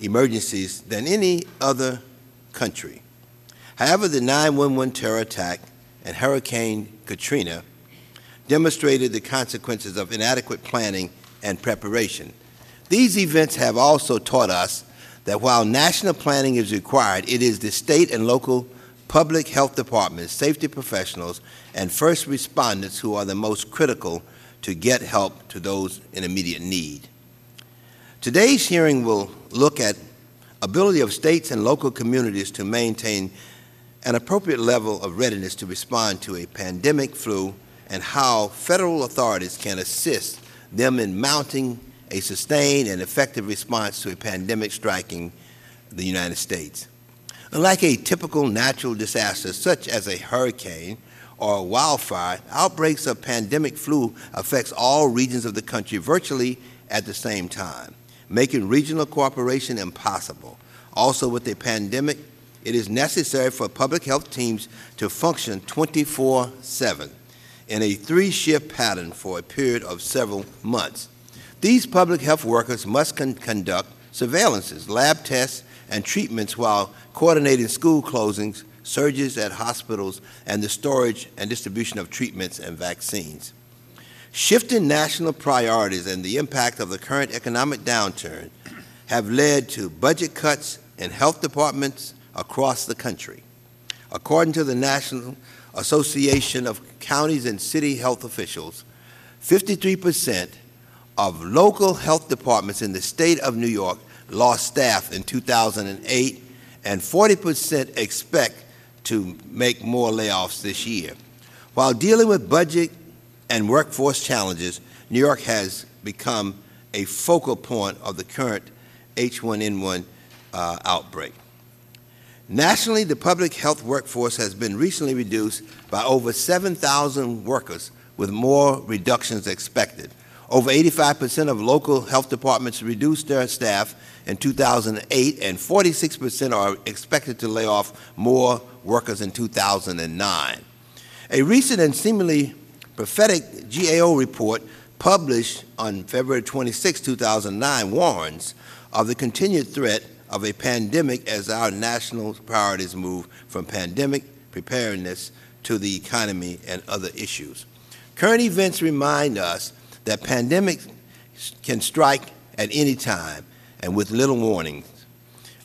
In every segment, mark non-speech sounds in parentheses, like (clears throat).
emergencies than any other country. However, the 911 terror attack and Hurricane Katrina demonstrated the consequences of inadequate planning and preparation. These events have also taught us that while national planning is required, it is the state and local public health departments, safety professionals, and first responders who are the most critical to get help to those in immediate need. Today's hearing will look at ability of states and local communities to maintain an appropriate level of readiness to respond to a pandemic flu and how federal authorities can assist them in mounting a sustained and effective response to a pandemic striking the United States. Unlike a typical natural disaster such as a hurricane or a wildfire, outbreaks of pandemic flu affects all regions of the country virtually at the same time, making regional cooperation impossible. Also with a pandemic, it is necessary for public health teams to function 24-7 in a three-shift pattern for a period of several months. These public health workers must con conduct surveillances, lab tests, and treatments while coordinating school closings, surges at hospitals, and the storage and distribution of treatments and vaccines. Shifting national priorities and the impact of the current economic downturn have led to budget cuts in health departments across the country. According to the National Association of Counties and City Health Officials, 53 percent of local health departments in the state of New York lost staff in 2008, and 40 percent expect to make more layoffs this year. While dealing with budget and workforce challenges, New York has become a focal point of the current H1N1 uh, outbreak. Nationally, the public health workforce has been recently reduced by over 7,000 workers, with more reductions expected. Over 85% of local health departments reduced their staff in 2008, and 46% are expected to lay off more workers in 2009. A recent and seemingly prophetic GAO report published on February 26, 2009 warns of the continued threat of a pandemic as our national priorities move from pandemic preparedness to the economy and other issues. Current events remind us that pandemics can strike at any time and with little warning.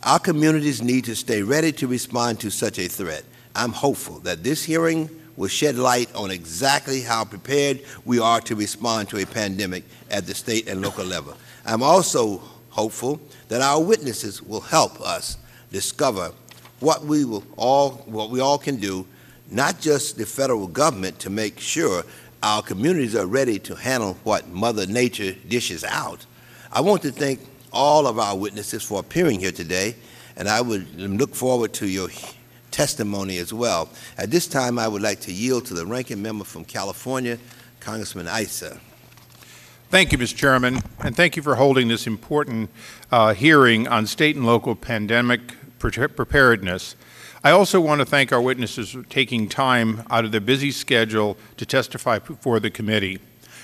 Our communities need to stay ready to respond to such a threat. I'm hopeful that this hearing will shed light on exactly how prepared we are to respond to a pandemic at the state and local level. I'm also hopeful that our witnesses will help us discover what we will all what we all can do, not just the federal government to make sure our communities are ready to handle what Mother Nature dishes out. I want to thank all of our witnesses for appearing here today, and I would look forward to your testimony as well. At this time, I would like to yield to the ranking member from California, Congressman Issa. Thank you, Mr. Chairman, and thank you for holding this important uh, hearing on state and local pandemic preparedness. I also want to thank our witnesses for taking time out of their busy schedule to testify before the committee.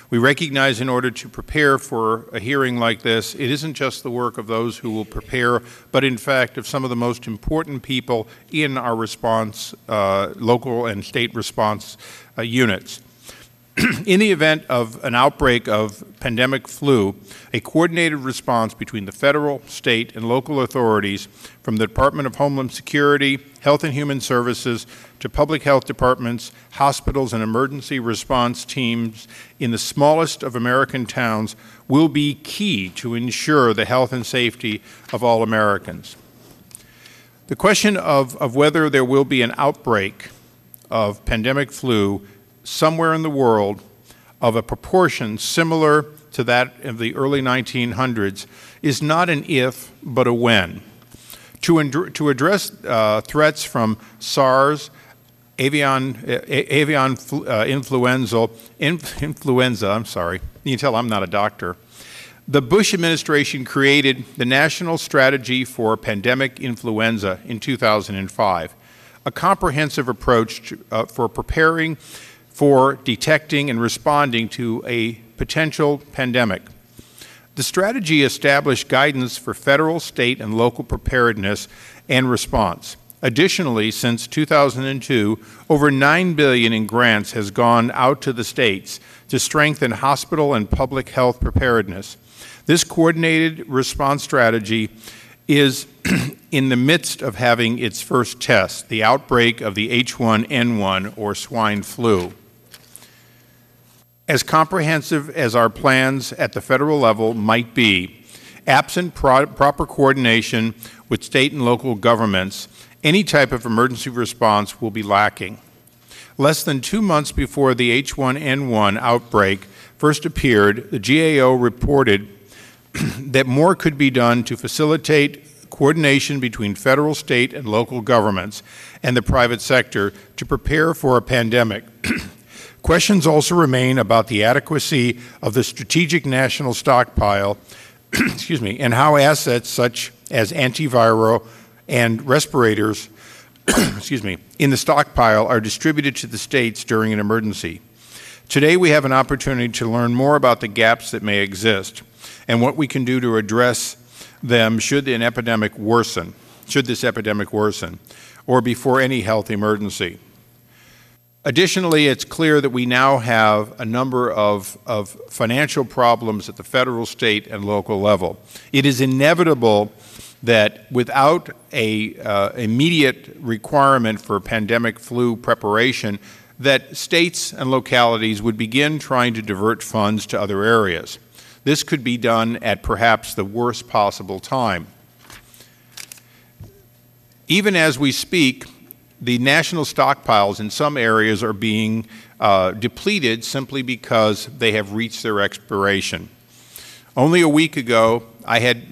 We recognize in order to prepare for a hearing like this, it isn't just the work of those who will prepare, but in fact of some of the most important people in our response, uh, local and state response uh, units. (clears throat) in the event of an outbreak of pandemic flu, a coordinated response between the federal, state, and local authorities from the Department of Homeland Security, Health and Human Services, to public health departments, hospitals, and emergency response teams in the smallest of American towns will be key to ensure the health and safety of all Americans. The question of, of whether there will be an outbreak of pandemic flu somewhere in the world of a proportion similar to that of the early 1900s is not an if, but a when. To, to address uh, threats from SARS, avian, avian uh, influenza, influenza, I'm sorry, you can tell I'm not a doctor. The Bush administration created the National Strategy for Pandemic Influenza in 2005, a comprehensive approach to, uh, for preparing for detecting and responding to a potential pandemic. The strategy established guidance for federal, state, and local preparedness and response. Additionally, since 2002, over 9 billion in grants has gone out to the states to strengthen hospital and public health preparedness. This coordinated response strategy is (clears throat) in the midst of having its first test, the outbreak of the H1N1 or swine flu. As comprehensive as our plans at the federal level might be, absent pro proper coordination with state and local governments, any type of emergency response will be lacking. Less than two months before the H1N1 outbreak first appeared, the GAO reported (clears throat) that more could be done to facilitate coordination between federal, state, and local governments and the private sector to prepare for a pandemic. (clears throat) Questions also remain about the adequacy of the strategic national stockpile, (clears throat) excuse me, and how assets such as antiviral and respirators, (clears throat) excuse me, in the stockpile are distributed to the states during an emergency. Today we have an opportunity to learn more about the gaps that may exist and what we can do to address them should an epidemic worsen, should this epidemic worsen, or before any health emergency. Additionally, it's clear that we now have a number of, of financial problems at the federal, state, and local level. It is inevitable that without a uh, immediate requirement for pandemic flu preparation, that states and localities would begin trying to divert funds to other areas. This could be done at perhaps the worst possible time. Even as we speak, the national stockpiles in some areas are being uh, depleted simply because they have reached their expiration. Only a week ago, I had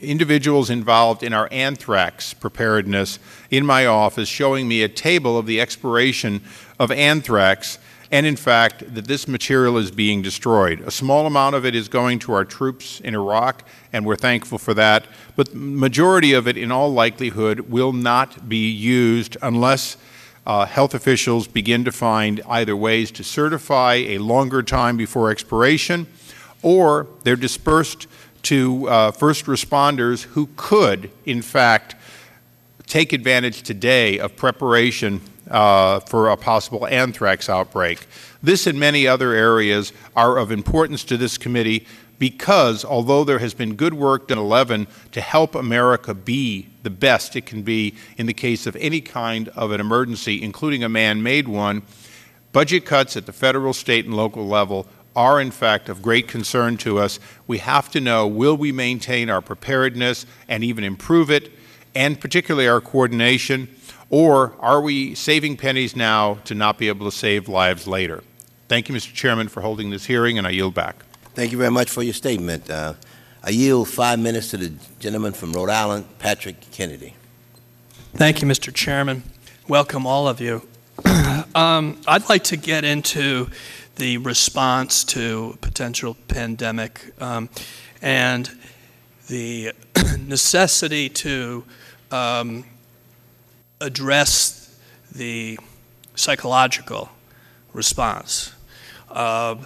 individuals involved in our anthrax preparedness in my office showing me a table of the expiration of anthrax and in fact that this material is being destroyed. A small amount of it is going to our troops in Iraq and we're thankful for that, but the majority of it in all likelihood will not be used unless uh, health officials begin to find either ways to certify a longer time before expiration or they're dispersed to uh, first responders who could, in fact, take advantage today of preparation uh, for a possible anthrax outbreak. This and many other areas are of importance to this committee because although there has been good work done 11 to help America be the best it can be in the case of any kind of an emergency, including a man-made one, budget cuts at the federal, state, and local level are in fact of great concern to us. We have to know, will we maintain our preparedness and even improve it, and particularly our coordination, or are we saving pennies now to not be able to save lives later? Thank you, Mr. Chairman, for holding this hearing, and I yield back. Thank you very much for your statement. Uh, I yield five minutes to the gentleman from Rhode Island, Patrick Kennedy. Thank you, Mr. Chairman. Welcome, all of you. (clears throat) um, I'd like to get into the response to potential pandemic um, and the (clears throat) necessity to um, address the psychological response. Uh,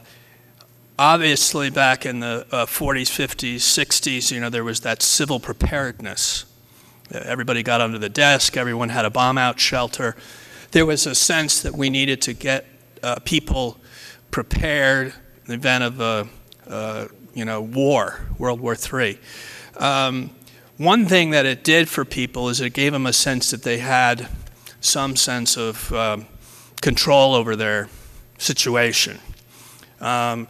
obviously, back in the uh, 40s, 50s, 60s, you know, there was that civil preparedness. Everybody got under the desk, everyone had a bomb out shelter. There was a sense that we needed to get uh, people prepared in the event of a, uh, you know, war, World War III. Um, one thing that it did for people is it gave them a sense that they had some sense of um, control over their situation. Um,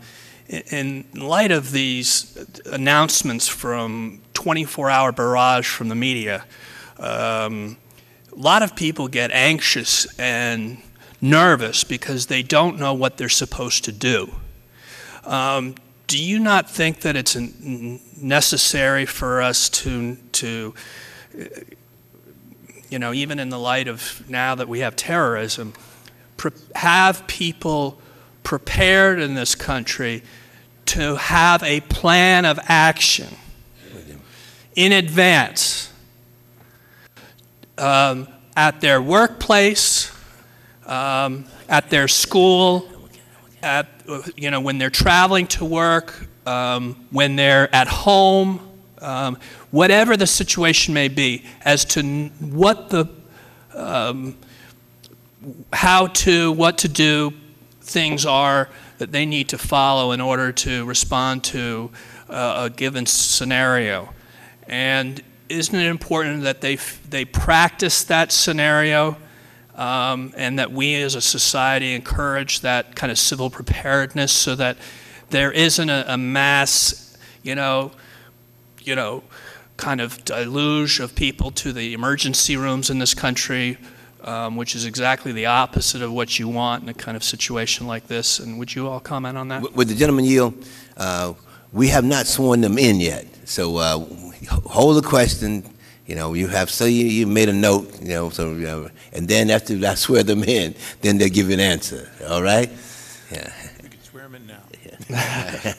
in light of these announcements from 24 hour barrage from the media, um, a lot of people get anxious and nervous because they don't know what they're supposed to do. Um, do you not think that it's necessary for us to, to, you know, even in the light of now that we have terrorism, have people prepared in this country to have a plan of action in advance um, at their workplace, um, at their school, at, you know, when they're traveling to work, um, when they're at home, um, whatever the situation may be, as to what the, um, how to, what to do, things are that they need to follow in order to respond to uh, a given scenario. And isn't it important that they, they practice that scenario um, and that we as a society encourage that kind of civil preparedness so that there isn't a, a mass, you know, you know, kind of deluge of people to the emergency rooms in this country, um, which is exactly the opposite of what you want in a kind of situation like this. And would you all comment on that? With the gentleman yield, uh, we have not sworn them in yet, so uh, hold the question, you know, you have, so you, you made a note, you know, so, you know, and then after (laughs) I swear them in, then they'll give an answer, all right? Yeah. You can swear him in now. (laughs)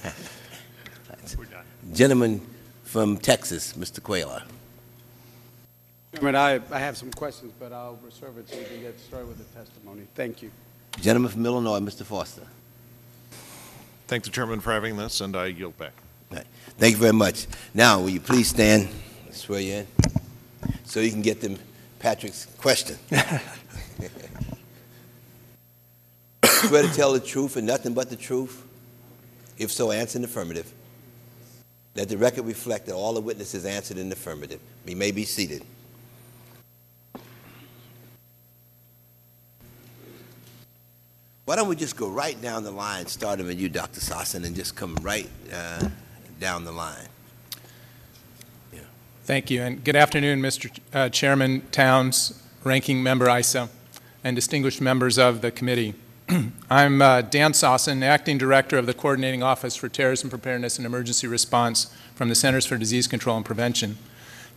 We're done. Gentleman from Texas, Mr. Cuellar. Chairman, I, I have some questions, but I'll reserve it so we can get started with the testimony. Thank you. Gentleman from Illinois, Mr. Foster. Thank the chairman for having this, and I yield back. Right. Thank you very much. Now, will you please stand, I swear you in, so you can get them Patrick's question. (laughs) Swear to tell the truth and nothing but the truth? If so, answer in affirmative. Let the record reflect that all the witnesses answered in the affirmative. We may be seated. Why don't we just go right down the line, starting with you, Dr. Sosin, and just come right uh, down the line? Thank you, and good afternoon, Mr. Ch- uh, Chairman Towns, Ranking Member Issa, and distinguished members of the committee. (clears throat) I'm uh, Dan Sosin, Acting Director of the Coordinating Office for Terrorism Preparedness and Emergency Response from the Centers for Disease Control and Prevention.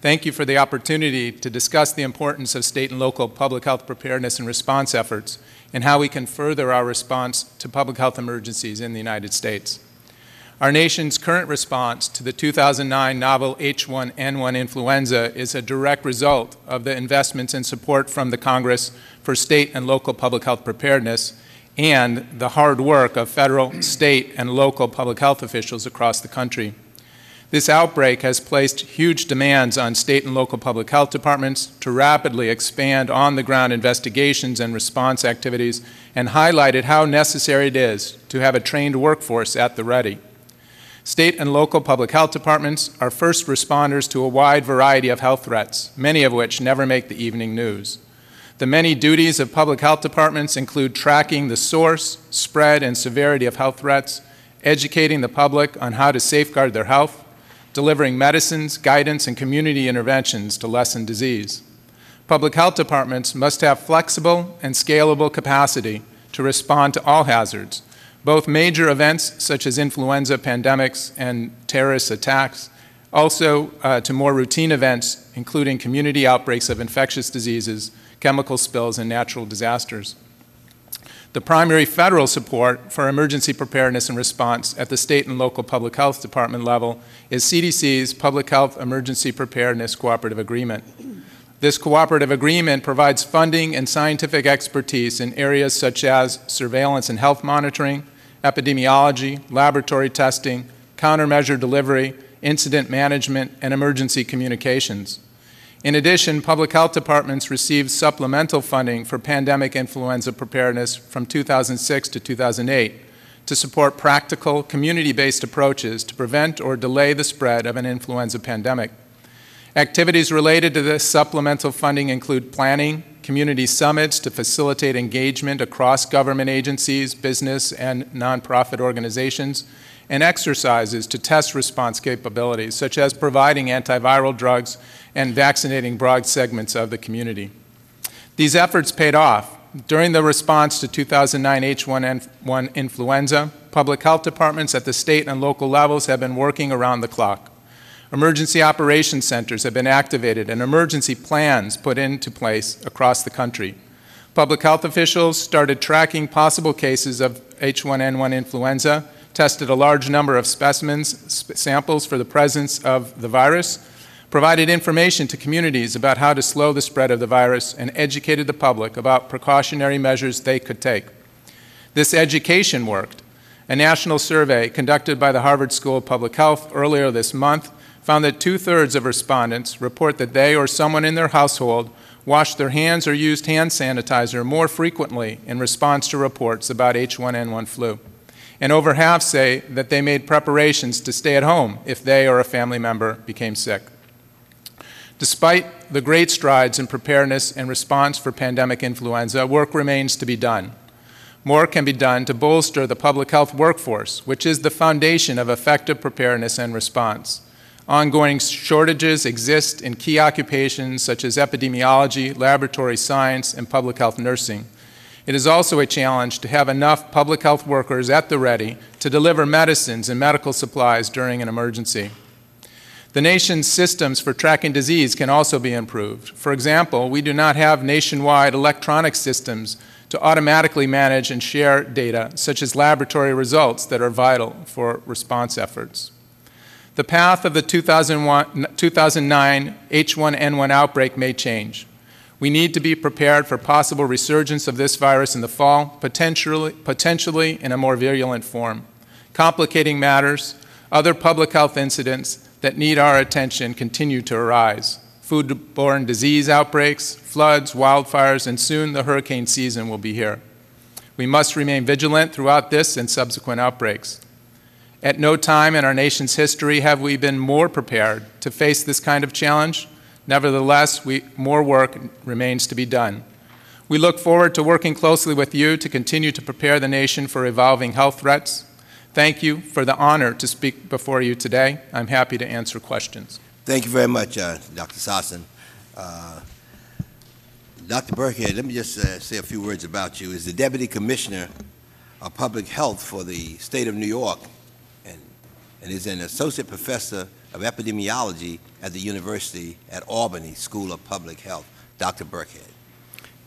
Thank you for the opportunity to discuss the importance of state and local public health preparedness and response efforts and how we can further our response to public health emergencies in the United States. Our nation's current response to the 2009 novel H1N1 influenza is a direct result of the investments and support from the Congress for state and local public health preparedness and the hard work of federal, state, and local public health officials across the country. This outbreak has placed huge demands on state and local public health departments to rapidly expand on the ground investigations and response activities and highlighted how necessary it is to have a trained workforce at the ready. State and local public health departments are first responders to a wide variety of health threats, many of which never make the evening news. The many duties of public health departments include tracking the source, spread, and severity of health threats, educating the public on how to safeguard their health, delivering medicines, guidance, and community interventions to lessen disease. Public health departments must have flexible and scalable capacity to respond to all hazards, both major events such as influenza pandemics and terrorist attacks, also uh, to more routine events, including community outbreaks of infectious diseases, chemical spills, and natural disasters. The primary federal support for emergency preparedness and response at the state and local public health department level is CDC's Public Health Emergency Preparedness Cooperative Agreement. This cooperative agreement provides funding and scientific expertise in areas such as surveillance and health monitoring, epidemiology, laboratory testing, countermeasure delivery, incident management, and emergency communications. In addition, public health departments received supplemental funding for pandemic influenza preparedness from 2006 to 2008 to support practical, community-based approaches to prevent or delay the spread of an influenza pandemic. Activities related to this supplemental funding include planning, community summits to facilitate engagement across government agencies, business, and nonprofit organizations, and exercises to test response capabilities, such as providing antiviral drugs and vaccinating broad segments of the community. These efforts paid off. During the response to 2009 H1N1 influenza, public health departments at the state and local levels have been working around the clock. Emergency operation centers have been activated and emergency plans put into place across the country. Public health officials started tracking possible cases of H1N1 influenza, tested a large number of specimens, sp- samples for the presence of the virus, provided information to communities about how to slow the spread of the virus, and educated the public about precautionary measures they could take. This education worked. A national survey conducted by the Harvard School of Public Health earlier this month found that two thirds of respondents report that they or someone in their household washed their hands or used hand sanitizer more frequently in response to reports about H1N1 flu. And over half say that they made preparations to stay at home if they or a family member became sick. Despite the great strides in preparedness and response for pandemic influenza, work remains to be done. More can be done to bolster the public health workforce, which is the foundation of effective preparedness and response. Ongoing shortages exist in key occupations such as epidemiology, laboratory science, and public health nursing. It is also a challenge to have enough public health workers at the ready to deliver medicines and medical supplies during an emergency. The nation's systems for tracking disease can also be improved. For example, we do not have nationwide electronic systems to automatically manage and share data, such as laboratory results that are vital for response efforts. The path of the 2009 H1N1 outbreak may change. We need to be prepared for possible resurgence of this virus in the fall, potentially, potentially in a more virulent form. Complicating matters, other public health incidents that need our attention continue to arise. Foodborne disease outbreaks, floods, wildfires, and soon the hurricane season will be here. We must remain vigilant throughout this and subsequent outbreaks. At no time in our nation's history have we been more prepared to face this kind of challenge. Nevertheless, we, more work remains to be done. We look forward to working closely with you to continue to prepare the nation for evolving health threats. Thank you for the honor to speak before you today. I'm happy to answer questions. Thank you very much, uh, Dr. Sosin. Uh, Dr. Birkhead, let me just uh, say a few words about you. As the Deputy Commissioner of Public Health for the state of New York, and is an Associate Professor of Epidemiology at the University at Albany School of Public Health. Dr. Birkhead.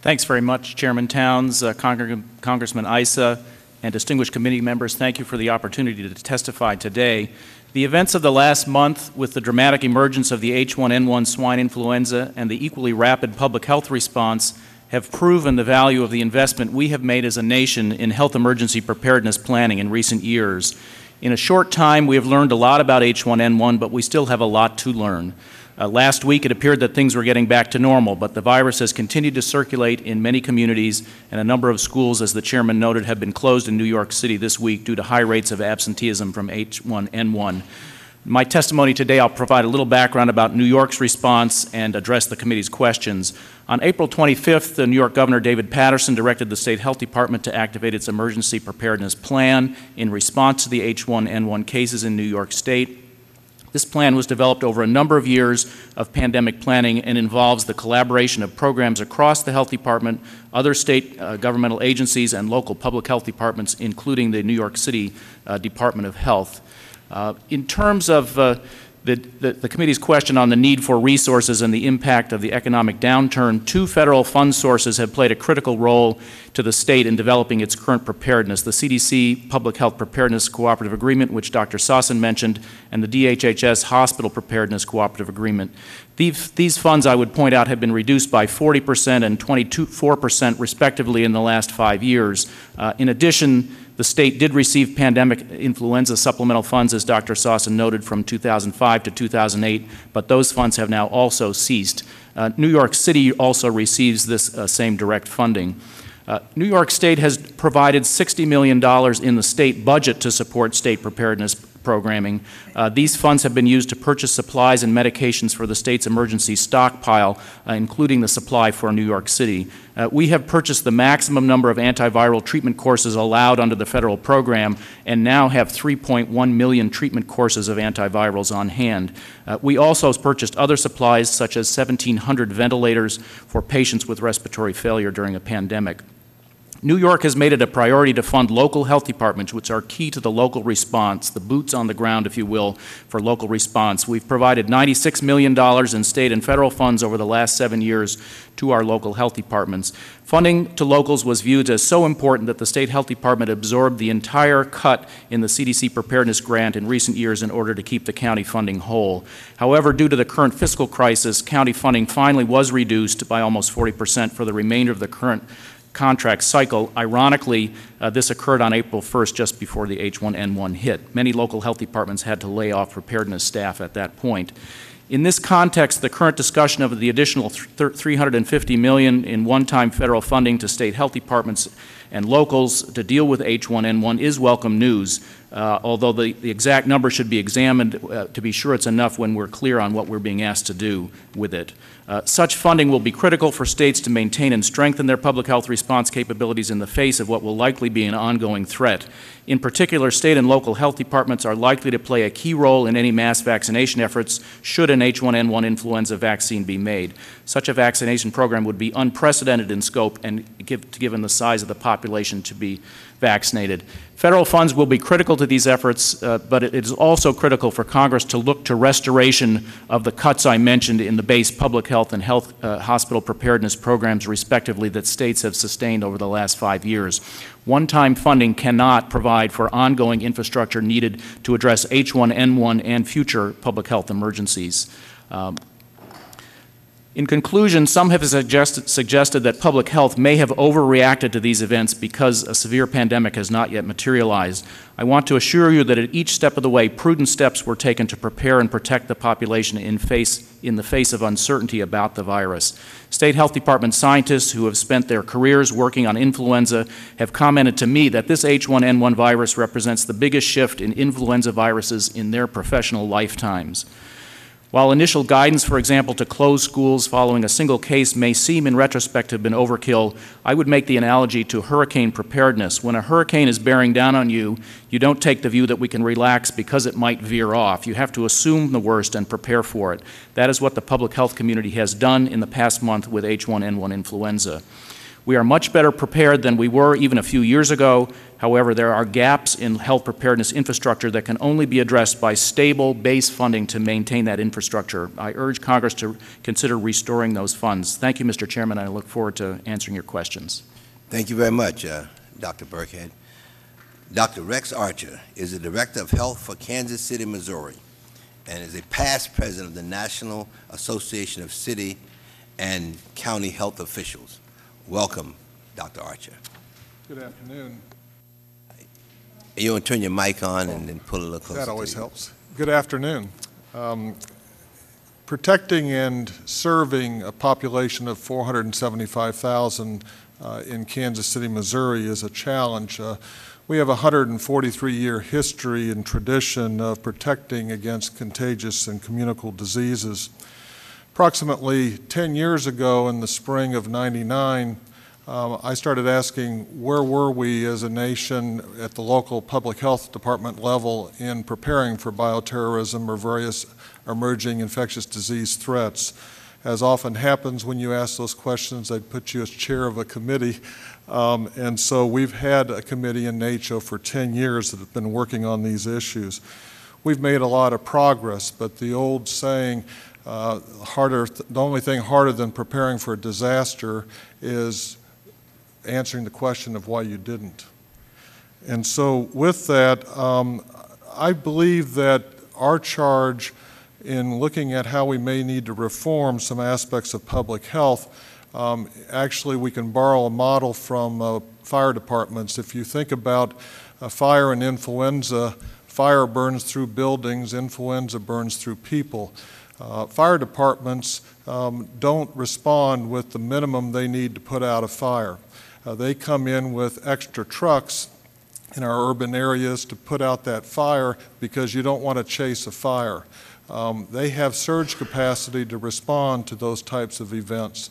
Thanks very much, Chairman Towns, uh, Congr Congressman Issa, and distinguished committee members. Thank you for the opportunity to testify today. The events of the last month, with the dramatic emergence of the H1N1 swine influenza and the equally rapid public health response, have proven the value of the investment we have made as a nation in health emergency preparedness planning in recent years. In a short time, we have learned a lot about H1N1, but we still have a lot to learn. Uh, last week, it appeared that things were getting back to normal, but the virus has continued to circulate in many communities, and a number of schools, as the chairman noted, have been closed in New York City this week due to high rates of absenteeism from H1N1. My testimony today, I'll provide a little background about New York's response and address the committee's questions. On April 25th, the New York Governor David Paterson directed the State Health Department to activate its emergency preparedness plan in response to the H1N1 cases in New York State. This plan was developed over a number of years of pandemic planning and involves the collaboration of programs across the health department, other state uh, governmental agencies, and local public health departments, including the New York City uh, Department of Health. Uh, in terms of uh, the, the, the, committee's question on the need for resources and the impact of the economic downturn, two federal fund sources have played a critical role to the state in developing its current preparedness. The CDC Public Health Preparedness Cooperative Agreement, which Dr. Sosin mentioned, and the DHHS Hospital Preparedness Cooperative Agreement. These, these funds, I would point out, have been reduced by 40 percent and 24 percent respectively in the last five years. Uh, in addition, the state did receive pandemic influenza supplemental funds, as Dr. Sosin noted, from 2005 to 2008, but those funds have now also ceased. Uh, New York City also receives this uh, same direct funding. Uh, New York State has provided $60 million in the state budget to support state preparedness programming. Uh, these funds have been used to purchase supplies and medications for the state's emergency stockpile, uh, including the supply for New York City. Uh, we have purchased the maximum number of antiviral treatment courses allowed under the federal program and now have 3.1 million treatment courses of antivirals on hand. Uh, we also purchased other supplies such as 1,700 ventilators for patients with respiratory failure during a pandemic. New York has made it a priority to fund local health departments, which are key to the local response, the boots on the ground, if you will, for local response. We've provided $96 million in state and federal funds over the last seven years to our local health departments. Funding to locals was viewed as so important that the State Health Department absorbed the entire cut in the CDC Preparedness Grant in recent years in order to keep the county funding whole. However, due to the current fiscal crisis, county funding finally was reduced by almost 40 percent for the remainder of the current contract cycle. Ironically, uh, this occurred on April 1st, just before the H1N1 hit. Many local health departments had to lay off preparedness staff at that point. In this context, the current discussion of the additional th- 350 million in one-time federal funding to state health departments and locals to deal with H1N1 is welcome news, uh, although the, the exact number should be examined uh, to be sure it's enough when we're clear on what we're being asked to do with it. Uh, such funding will be critical for states to maintain and strengthen their public health response capabilities in the face of what will likely be an ongoing threat. In particular, state and local health departments are likely to play a key role in any mass vaccination efforts should an H1N1 influenza vaccine be made. Such a vaccination program would be unprecedented in scope and give, given the size of the population to be vaccinated. Federal funds will be critical to these efforts, uh, but it is also critical for Congress to look to restoration of the cuts I mentioned in the base public health and health uh, hospital preparedness programs, respectively, that states have sustained over the last five years. One-time funding cannot provide for ongoing infrastructure needed to address H1N1 and future public health emergencies. Um, in conclusion, some have suggested, suggested, that public health may have overreacted to these events because a severe pandemic has not yet materialized. I want to assure you that at each step of the way, prudent steps were taken to prepare and protect the population in, face, in the face of uncertainty about the virus. State health department scientists who have spent their careers working on influenza have commented to me that this H1N1 virus represents the biggest shift in influenza viruses in their professional lifetimes. While initial guidance, for example, to close schools following a single case may seem in retrospect to have been overkill, I would make the analogy to hurricane preparedness. When a hurricane is bearing down on you, you don't take the view that we can relax because it might veer off. You have to assume the worst and prepare for it. That is what the public health community has done in the past month with H1N1 influenza. We are much better prepared than we were even a few years ago. However, there are gaps in health preparedness infrastructure that can only be addressed by stable base funding to maintain that infrastructure. I urge Congress to consider restoring those funds. Thank you, Mr. Chairman. I look forward to answering your questions. Thank you very much, uh, Dr. Birkhead. Dr. Rex Archer is the Director of Health for Kansas City, Missouri, and is a past president of the National Association of City and County Health Officials. Welcome, Dr. Archer. Good afternoon. You want to turn your mic on and then pull it a little closer That always helps. Good afternoon. Um, Protecting and serving a population of 475,000 uh, in Kansas City, Missouri is a challenge. Uh, We have a 143-year history and tradition of protecting against contagious and communicable diseases. Approximately 10 years ago, in the spring of 99, um, I started asking where were we as a nation at the local public health department level in preparing for bioterrorism or various emerging infectious disease threats. As often happens when you ask those questions, I'd put you as chair of a committee. Um, and so we've had a committee in NACCHO for 10 years that have been working on these issues. We've made a lot of progress, but the old saying, uh, harder, the only thing harder than preparing for a disaster is answering the question of why you didn't. And so with that, um, I believe that our charge in looking at how we may need to reform some aspects of public health, um, actually we can borrow a model from uh, fire departments. If you think about a fire and influenza, fire burns through buildings, influenza burns through people. Uh, fire departments um, don't respond with the minimum they need to put out a fire. Uh, they come in with extra trucks in our urban areas to put out that fire because you don't want to chase a fire. Um, they have surge capacity to respond to those types of events.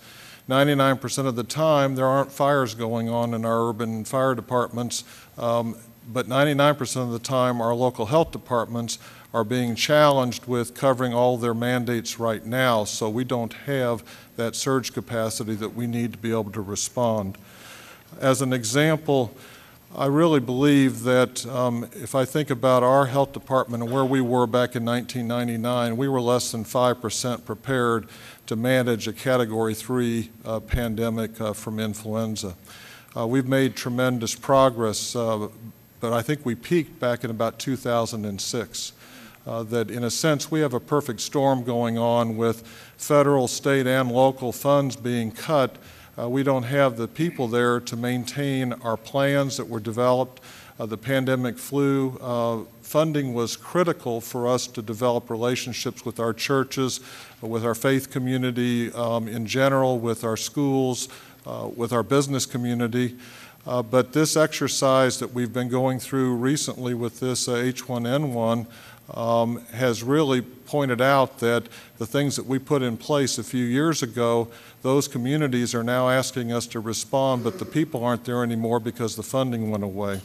99% of the time, there aren't fires going on in our urban fire departments, um, but 99% of the time, our local health departments are being challenged with covering all their mandates right now, so we don't have that surge capacity that we need to be able to respond. As an example, I really believe that um, if I think about our health department and where we were back in 1999, we were less than 5% prepared to manage a Category 3 uh, pandemic uh, from influenza. Uh, we've made tremendous progress, uh, but I think we peaked back in about 2006. Uh, that in a sense we have a perfect storm going on with federal, state, and local funds being cut uh, we don't have the people there to maintain our plans that were developed. Uh, The pandemic flu uh, funding was critical for us to develop relationships with our churches, with our faith community um, in general, with our schools, uh, with our business community. Uh, But this exercise that we've been going through recently with this uh, H1N1 um, has really pointed out that the things that we put in place a few years ago, those communities are now asking us to respond, but the people aren't there anymore because the funding went away.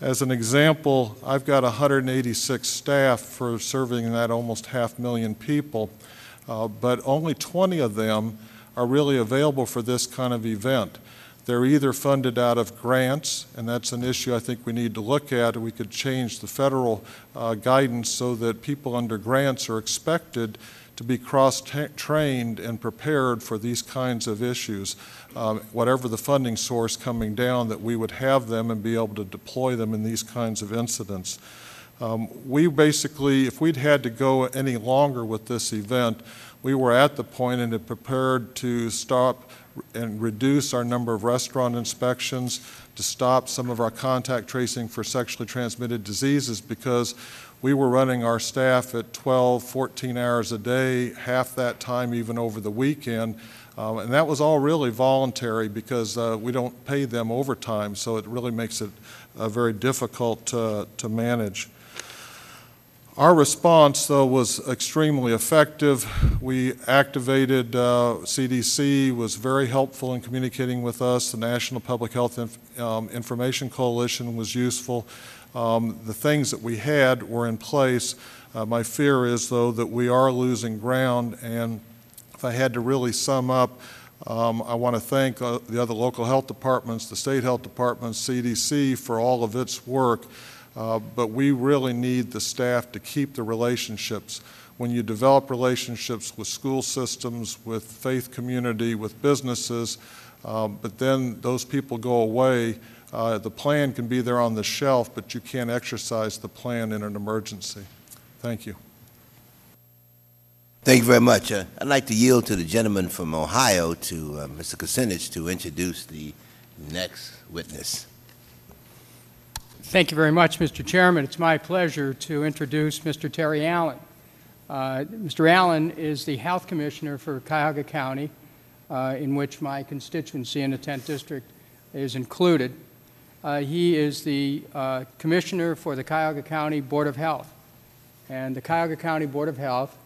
As an example, I've got 186 staff for serving that almost half million people, uh, but only 20 of them are really available for this kind of event. They're either funded out of grants, and that's an issue I think we need to look at. We could change the federal uh, guidance so that people under grants are expected to be cross-trained and prepared for these kinds of issues. Um, Whatever the funding source coming down, that we would have them and be able to deploy them in these kinds of incidents. Um, We basically, if we'd had to go any longer with this event, we were at the point and had prepared to stop and reduce our number of restaurant inspections, to stop some of our contact tracing for sexually transmitted diseases because we were running our staff at 12, 14 hours a day, half that time even over the weekend. Um, and that was all really voluntary because uh, we don't pay them overtime, so it really makes it uh, very difficult to, to manage. Our response, though, was extremely effective. We activated, uh, CDC was very helpful in communicating with us. The National Public Health Inf- um, Information Coalition was useful. Um, The things that we had were in place. Uh, My fear is, though, that we are losing ground, and if I had to really sum up, um, I want to thank uh, the other local health departments, the state health departments, CDC, for all of its work. Uh, But we really need the staff to keep the relationships. When you develop relationships with school systems, with faith community, with businesses, um, but then those people go away, uh, the plan can be there on the shelf, but you can't exercise the plan in an emergency. Thank you. Thank you very much. Uh, I'd like to yield to the gentleman from Ohio, to uh, Mr. Kucinich, to introduce the next witness. Thank you very much, Mr. Chairman. It's my pleasure to introduce Mr. Terry Allan. Uh, Mr. Allan is the Health Commissioner for Cuyahoga County, uh, in which my constituency in the 10th District is included. Uh, He is the uh, Commissioner for the Cuyahoga County Board of Health. And the Cuyahoga County Board of Health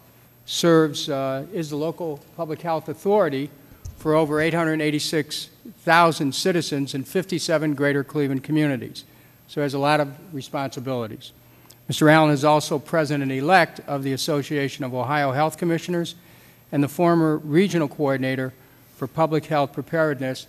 serves, uh, is the local public health authority for over 886,000 citizens in 57 greater Cleveland communities so has a lot of responsibilities. Mr. Allan is also president-elect of the Association of Ohio Health Commissioners and the former regional coordinator for public health preparedness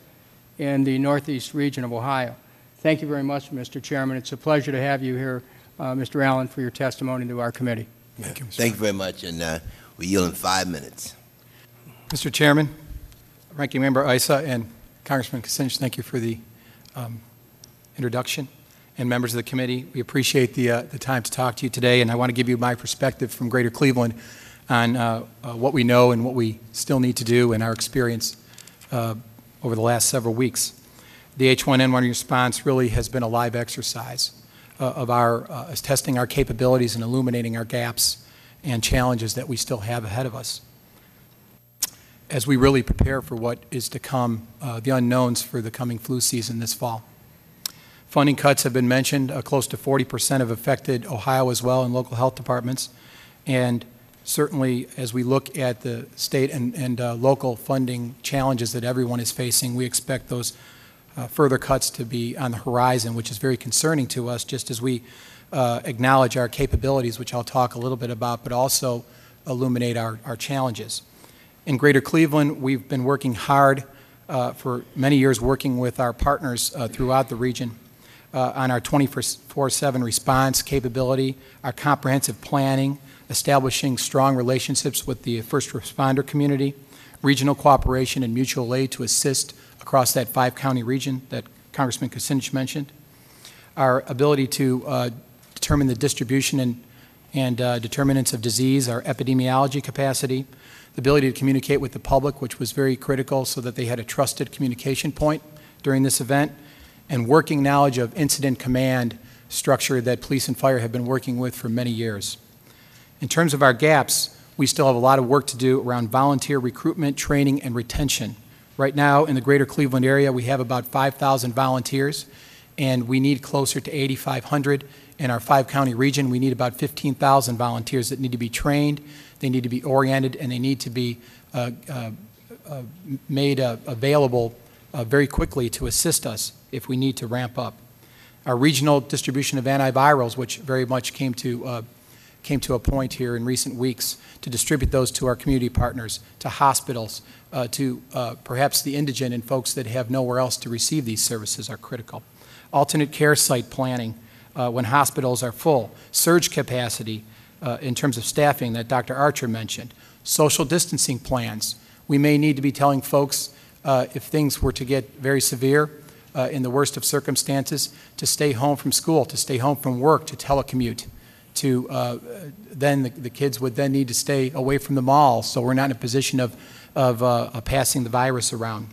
in the Northeast region of Ohio. Thank you very much, Mr. Chairman. It's a pleasure to have you here, uh, Mr. Allan, for your testimony to our committee. Thank you, Mr. Thank you very much, and uh, we yield in five minutes. Mr. Chairman, Ranking Member Issa, and Congressman Kucinich, thank you for the um, introduction. And members of the committee, we appreciate the, uh, the time to talk to you today, and I want to give you my perspective from Greater Cleveland on uh, uh, what we know and what we still need to do and our experience uh, over the last several weeks. The H1N1 response really has been a live exercise uh, of our, uh, testing our capabilities and illuminating our gaps and challenges that we still have ahead of us as we really prepare for what is to come, the unknowns for the coming flu season this fall. Funding cuts have been mentioned. Uh, close to 40% have affected Ohio as well in local health departments. And certainly, as we look at the state and, and uh, local funding challenges that everyone is facing, we expect those uh, further cuts to be on the horizon, which is very concerning to us, just as we uh, acknowledge our capabilities, which I'll talk a little bit about, but also illuminate our, our challenges. In Greater Cleveland, we've been working hard uh, for many years, working with our partners uh, throughout the region uh, on our 24-7 response capability, our comprehensive planning, establishing strong relationships with the first responder community, regional cooperation and mutual aid to assist across that five-county region that Congressman Kucinich mentioned, our ability to uh, determine the distribution and and uh, determinants of disease, our epidemiology capacity, the ability to communicate with the public, which was very critical so that they had a trusted communication point during this event, and working knowledge of incident command structure that police and fire have been working with for many years. In terms of our gaps, we still have a lot of work to do around volunteer recruitment, training, and retention. Right now, in the greater Cleveland area, we have about 5,000 volunteers, and we need closer to 8,500. In our five-county region, we need about 15,000 volunteers that need to be trained, they need to be oriented, and they need to be uh, uh, uh, made uh, available uh, very quickly to assist us if we need to ramp up. Our regional distribution of antivirals, which very much came to, uh, came to a point here in recent weeks, to distribute those to our community partners, to hospitals, uh, to uh, perhaps the indigent and folks that have nowhere else to receive these services are critical. Alternate care site planning uh, when hospitals are full, surge capacity uh, in terms of staffing that Dr. Archer mentioned, social distancing plans. We may need to be telling folks uh, if things were to get very severe, uh, in the worst of circumstances, to stay home from school, to stay home from work, to telecommute. To uh, then the, the, kids would then need to stay away from the mall, so we're not in a position of, of, uh, passing the virus around.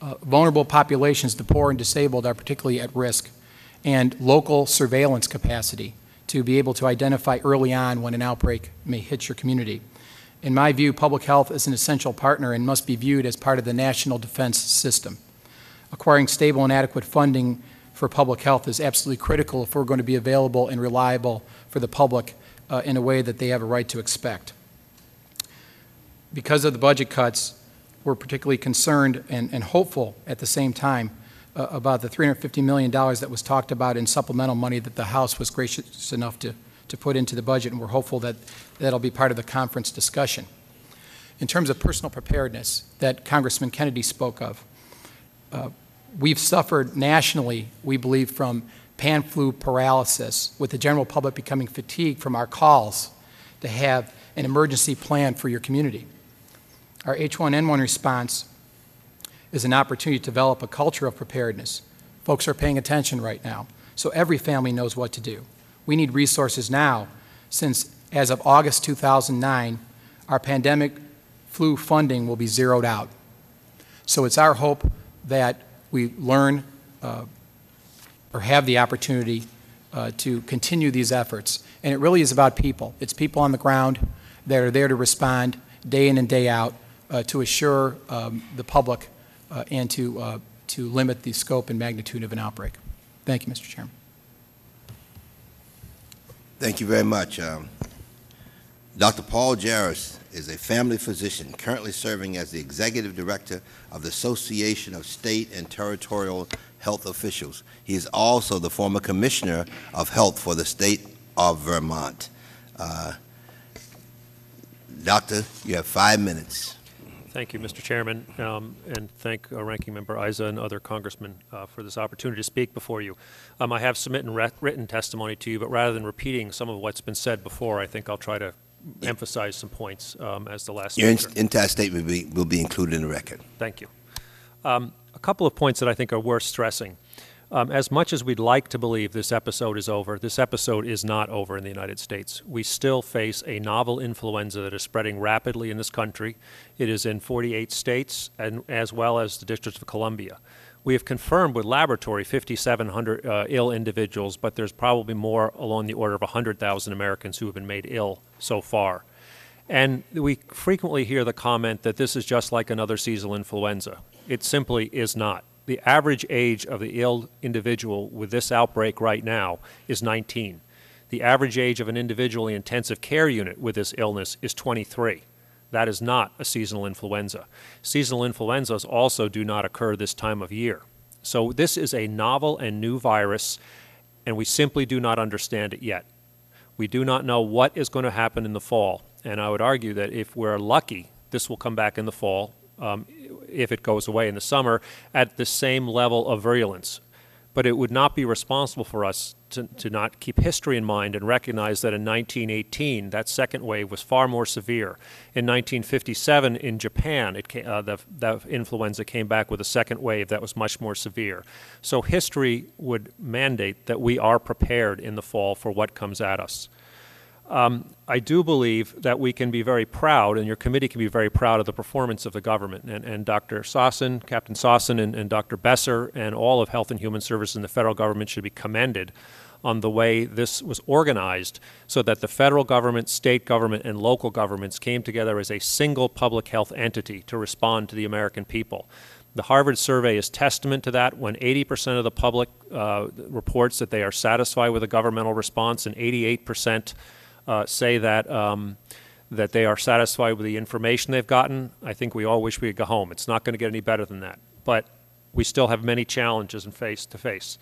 Uh, vulnerable populations, the poor and disabled, are particularly at risk, and local surveillance capacity to be able to identify early on when an outbreak may hit your community. In my view, public health is an essential partner and must be viewed as part of the national defense system acquiring stable and adequate funding for public health is absolutely critical if we're going to be available and reliable for the public uh, in a way that they have a right to expect. Because of the budget cuts, we're particularly concerned and, and hopeful at the same time uh, about the $350 million that was talked about in supplemental money that the House was gracious enough to, to put into the budget, and we're hopeful that that'll be part of the conference discussion. In terms of personal preparedness that Congressman Kennedy spoke of, uh, we've suffered nationally, we believe, from pan flu paralysis, with the general public becoming fatigued from our calls to have an emergency plan for your community. Our H1N1 response is an opportunity to develop a culture of preparedness. Folks are paying attention right now, so every family knows what to do. We need resources now, since as of August 2009, our pandemic flu funding will be zeroed out. So it's our hope that we learn uh, or have the opportunity uh, to continue these efforts. And it really is about people. It's people on the ground that are there to respond day in and day out uh, to assure um, the public and to, to limit the scope and magnitude of an outbreak. Thank you, Mr. Chairman. Thank you very much. Um, Dr. Paul Jarris is a family physician currently serving as the executive director of the Association of State and Territorial Health Officials. He is also the former commissioner of health for the state of Vermont. Uh, doctor, you have five minutes. Thank you, Mr. Chairman, um, and thank uh, Ranking Member Issa and other congressmen uh, for this opportunity to speak before you. Um, I have submitted written testimony to you, but rather than repeating some of what's been said before, I think I'll try to emphasize some points um, as the last Your speaker. entire statement will be, will be included in the record. Thank you. Um, a couple of points that I think are worth stressing. Um, as much as we'd like to believe this episode is over, this episode is not over in the United States. We still face a novel influenza that is spreading rapidly in this country. It is in 48 states, and as well as the District of Columbia. We have confirmed with laboratory 5,700 uh, ill individuals, but there's probably more along the order of 100,000 Americans who have been made ill so far. And we frequently hear the comment that this is just like another seasonal influenza. It simply is not. The average age of the ill individual with this outbreak right now is 19. The average age of an individual in intensive care unit with this illness is 23. That is not a seasonal influenza. Seasonal influenzas also do not occur this time of year. So this is a novel and new virus, and we simply do not understand it yet. We do not know what is going to happen in the fall, and I would argue that if we're lucky, this will come back in the fall, um, if it goes away in the summer, at the same level of virulence but it would not be responsible for us to, to not keep history in mind and recognize that in 1918, that second wave was far more severe. In 1957, in Japan, it came, uh, the, the influenza came back with a second wave that was much more severe. So history would mandate that we are prepared in the fall for what comes at us. Um, I do believe that we can be very proud, and your committee can be very proud of the performance of the government. And, and Dr. Sosin, Captain Sosin, and, and Dr. Besser, and all of Health and Human Services and the federal government should be commended on the way this was organized so that the federal government, state government, and local governments came together as a single public health entity to respond to the American people. The Harvard survey is testament to that when 80% of the public uh, reports that they are satisfied with a governmental response and 88% uh, say that, um, that they are satisfied with the information they've gotten. I think we all wish we could go home. It's not going to get any better than that. But we still have many challenges in face to face.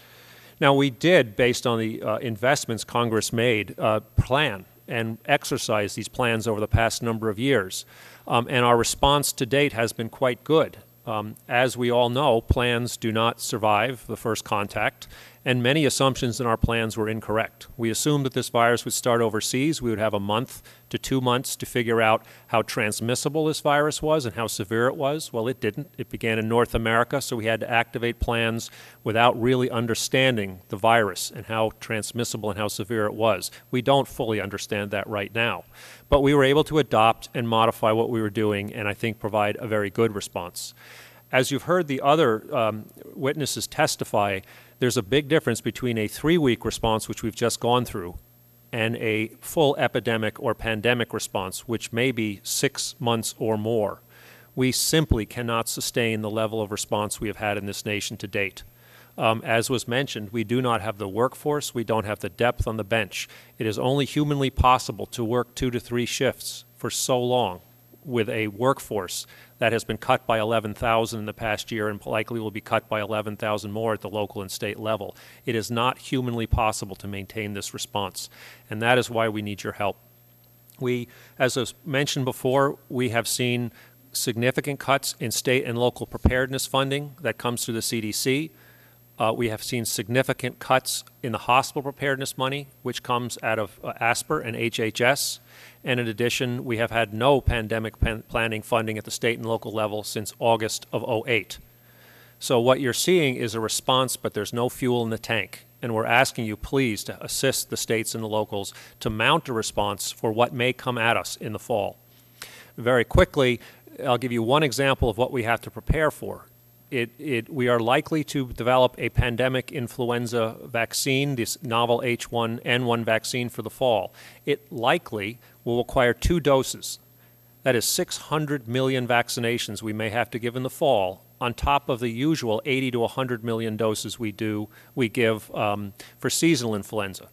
Now, we did, based on the uh, investments Congress made, uh, plan and exercise these plans over the past number of years. Um, and our response to date has been quite good. Um, as we all know, plans do not survive the first contact, and many assumptions in our plans were incorrect. We assumed that this virus would start overseas. We would have a month to two months to figure out how transmissible this virus was and how severe it was. Well, it didn't. It began in North America, so we had to activate plans without really understanding the virus and how transmissible and how severe it was. We don't fully understand that right now. But we were able to adopt and modify what we were doing and I think provide a very good response. As you've heard the other um, witnesses testify, there's a big difference between a three week response, which we've just gone through, and a full epidemic or pandemic response, which may be six months or more. We simply cannot sustain the level of response we have had in this nation to date. Um, as was mentioned, we do not have the workforce, we don't have the depth on the bench. It is only humanly possible to work two to three shifts for so long with a workforce that has been cut by 11,000 in the past year and likely will be cut by 11,000 more at the local and state level. It is not humanly possible to maintain this response, and that is why we need your help. We, as was mentioned before, we have seen significant cuts in state and local preparedness funding that comes through the CDC. Uh, we have seen significant cuts in the hospital preparedness money, which comes out of uh, ASPR and HHS. And in addition, we have had no pandemic pan- planning funding at the state and local level since August of 08. So what you're seeing is a response, but there's no fuel in the tank. And we're asking you, please, to assist the states and the locals to mount a response for what may come at us in the fall. Very quickly, I'll give you one example of what we have to prepare for it, it, we are likely to develop a pandemic influenza vaccine, this novel H1N1 vaccine for the fall. It likely will require two doses. That is 600 million vaccinations we may have to give in the fall, on top of the usual 80 to 100 million doses we do we give um, for seasonal influenza.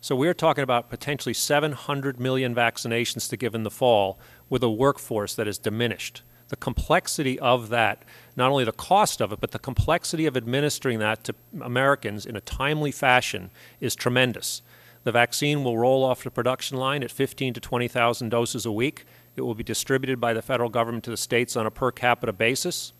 So we're talking about potentially 700 million vaccinations to give in the fall with a workforce that is diminished the complexity of that, not only the cost of it, but the complexity of administering that to Americans in a timely fashion is tremendous. The vaccine will roll off the production line at 15 to 20,000 doses a week. It will be distributed by the federal government to the states on a per capita basis.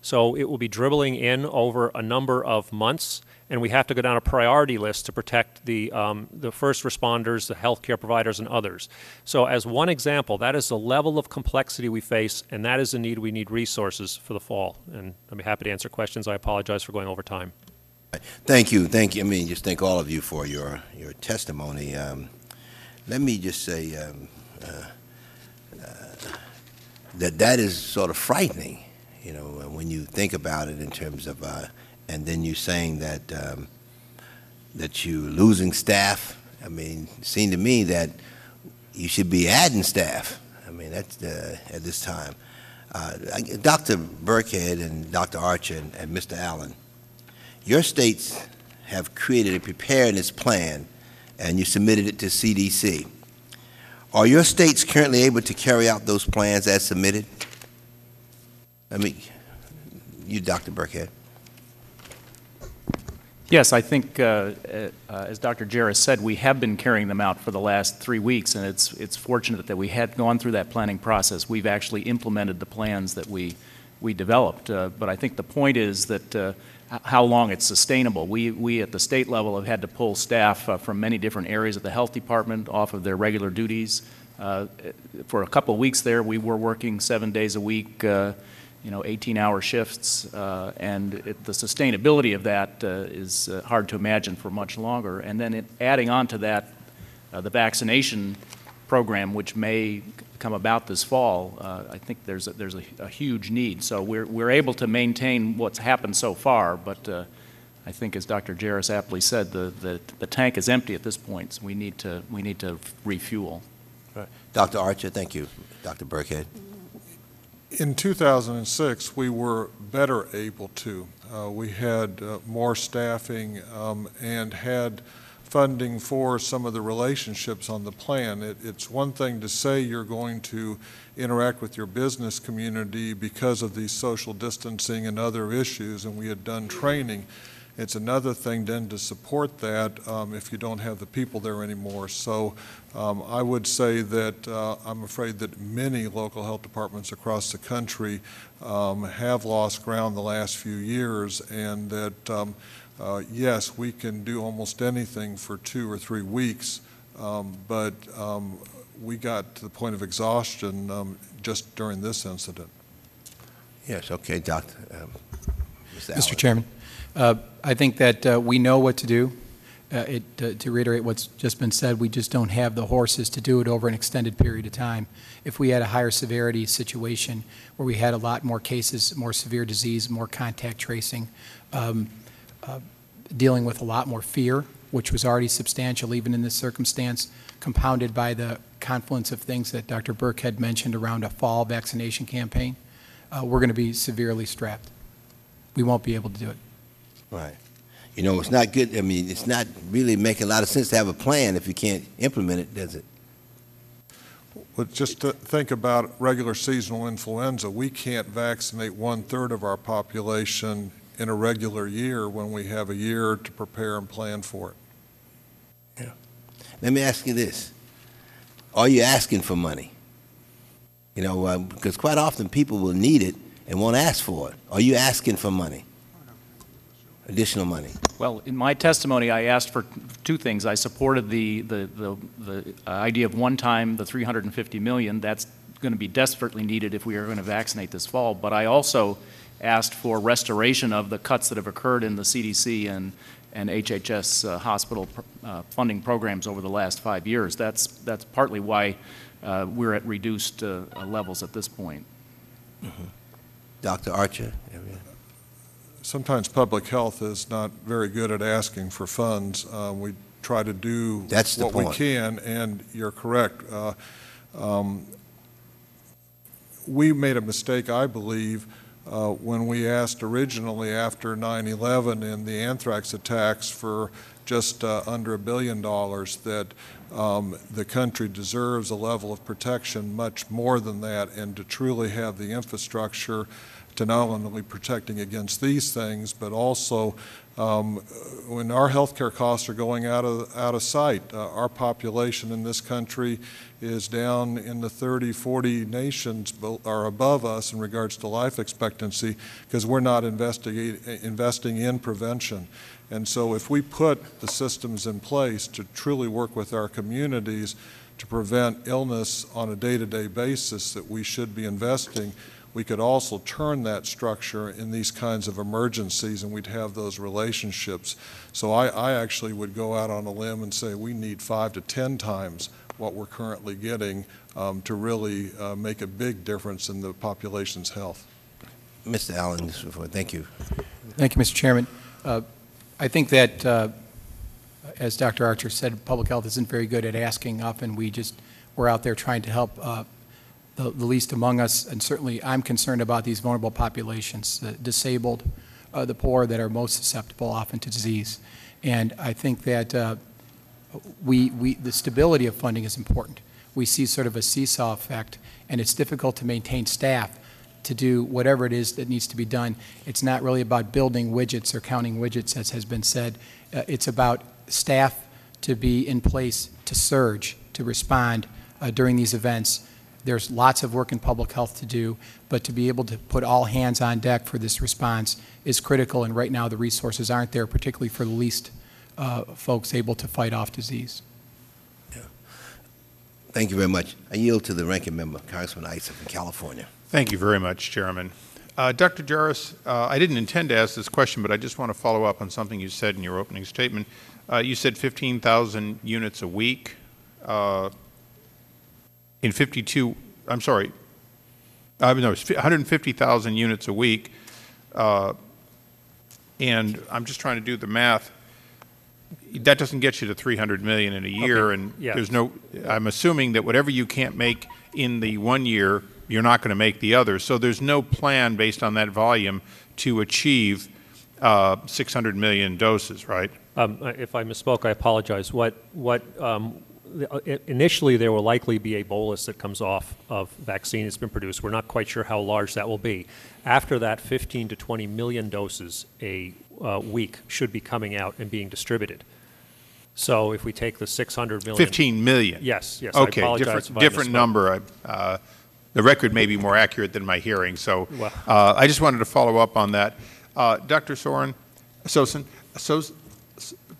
So it will be dribbling in over a number of months and we have to go down a priority list to protect the, um, the first responders, the healthcare providers, and others. So, as one example, that is the level of complexity we face, and that is the need we need resources for the fall. And I'll be happy to answer questions. I apologize for going over time. Thank you, thank you. I mean, just thank all of you for your your testimony. Um, let me just say um, uh, uh, that that is sort of frightening, you know, when you think about it in terms of. Uh, and then you saying that um, that you losing staff. I mean, it seemed to me that you should be adding staff. I mean, that's uh, at this time. Uh, Dr. Birkhead and Dr. Archer and, and Mr. Allan, your states have created a preparedness plan and you submitted it to CDC. Are your states currently able to carry out those plans as submitted? I mean, you, Dr. Birkhead. Yes, I think, uh, uh, as Dr. Jarris said, we have been carrying them out for the last three weeks, and it's, it's fortunate that we had gone through that planning process. We've actually implemented the plans that we, we developed. Uh, but I think the point is that uh, how long it's sustainable. We, we at the state level have had to pull staff uh, from many different areas of the health department off of their regular duties. Uh, for a couple of weeks there, we were working seven days a week you know, 18-hour shifts, uh, and it, the sustainability of that uh, is uh, hard to imagine for much longer. And then it, adding on to that uh, the vaccination program, which may come about this fall, uh, I think there's a, there's a, a huge need. So we're, we're able to maintain what's happened so far, but uh, I think, as Dr. Jarris aptly said, the, the, the tank is empty at this point. So we need to, we need to refuel. Dr. Archer, thank you. Dr. Birkhead. In 2006, we were better able to. Uh, We had uh, more staffing um, and had funding for some of the relationships on the plan. It- It's one thing to say you're going to interact with your business community because of these social distancing and other issues, and we had done training. It's another thing then to support that um, if you don't have the people there anymore. So um, I would say that uh, I'm afraid that many local health departments across the country um, have lost ground the last few years, and that, um, uh, yes, we can do almost anything for two or three weeks, um, but um, we got to the point of exhaustion um, just during this incident. Yes, okay, Dr. um, Mr. Allan. Mr. Chairman, uh, I think that uh, we know what to do. Uh, it, uh, to reiterate what's just been said, we just don't have the horses to do it over an extended period of time. If we had a higher severity situation where we had a lot more cases, more severe disease, more contact tracing, um, uh, dealing with a lot more fear, which was already substantial even in this circumstance, compounded by the confluence of things that Dr. Birkhead mentioned around a fall vaccination campaign, uh, we're going to be severely strapped. We won't be able to do it. Right. You know, it's not good, I mean, it's not really making a lot of sense to have a plan if you can't implement it, does it? Well, just to think about regular seasonal influenza, we can't vaccinate one-third of our population in a regular year when we have a year to prepare and plan for it. Yeah. Let me ask you this. Are you asking for money? You know, um, because quite often people will need it and won't ask for it. Are you asking for money? Additional money? Well, in my testimony, I asked for two things. I supported the, the, the, the uh, idea of one time, the 350 million. That's going to be desperately needed if we are going to vaccinate this fall. But I also asked for restoration of the cuts that have occurred in the CDC and, and HHS uh, hospital pr- uh, funding programs over the last five years. That's, that's partly why uh, we're at reduced uh, levels at this point. Dr. Archer? Sometimes public health is not very good at asking for funds. Uh, We try to do That's what we can, and you're correct. Uh, um, We made a mistake, I believe, uh, when we asked originally after 9/11 and the anthrax attacks for just uh, under a billion dollars, that um, the country deserves a level of protection much more than that, and to truly have the infrastructure to not only protecting against these things, but also um, when our healthcare costs are going out of, out of sight. Uh, our population in this country is down in the 30, 40 nations are above us in regards to life expectancy because we're not investing in prevention. And so if we put the systems in place to truly work with our communities to prevent illness on a day-to-day basis that we should be investing, we could also turn that structure in these kinds of emergencies and we'd have those relationships. So I, I actually would go out on a limb and say we need five to 10 times what we're currently getting um, to really uh, make a big difference in the population's health. Mr. Allan, this is for- thank you. Thank you, Mr. Chairman. Uh, I think that, uh, as Dr. Archer said, public health isn't very good at asking. Often we just, we're out there trying to help uh, the the least among us, and certainly I'm concerned about these vulnerable populations, the disabled, uh, the poor that are most susceptible often to disease. And I think that uh, we, we, the stability of funding is important. We see sort of a seesaw effect, and it's difficult to maintain staff to do whatever it is that needs to be done. It's not really about building widgets or counting widgets, as has been said. Uh, It's about staff to be in place to surge, to respond uh, during these events. There's lots of work in public health to do, but to be able to put all hands on deck for this response is critical, and right now the resources aren't there, particularly for the least uh, folks able to fight off disease. Thank you very much. I yield to the ranking member, Congressman Issa from California. Thank you very much, Chairman. Uh, Dr. Jarris, uh, I didn't intend to ask this question, but I just want to follow up on something you said in your opening statement. Uh, you said 15,000 units a week uh, in 52, I'm sorry, I mean, no, it's 150,000 units a week, uh, and I'm just trying to do the math. That doesn't get you to 300 million in a year, Okay, and yeah. there's no, I'm assuming that whatever you can't make in the one year, you're not going to make the other. So there's no plan based on that volume to achieve uh, 600 million doses, right? Um, If I misspoke, I apologize. What, what, um, initially, there will likely be a bolus that comes off of vaccine that's been produced. We're not quite sure how large that will be. After that, 15 to 20 million doses a uh, week should be coming out and being distributed. So if we take the 600 million. 15 million? Yes, yes. Okay, different, different number. I- uh, The record may be more accurate than my hearing, so Well- uh, I just wanted to follow up on that. Uh, Dr. Soren, Sosin, Sos-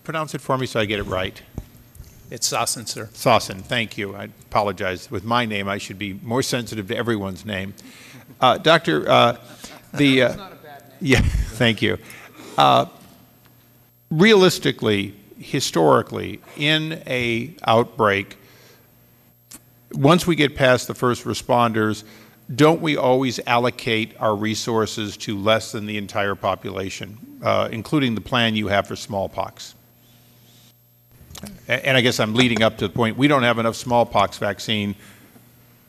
pronounce it for me so I get it right. It's Sassen, sir. Sosin, thank you. I apologize. With my name, I should be more sensitive to everyone's name. Uh, Doctor, uh, the... uh, Yeah, (laughs) thank you. Uh, Realistically, historically, in a outbreak, once we get past the first responders, don't we always allocate our resources to less than the entire population, uh, including the plan you have for smallpox? And I guess I'm leading up to the point, we don't have enough smallpox vaccine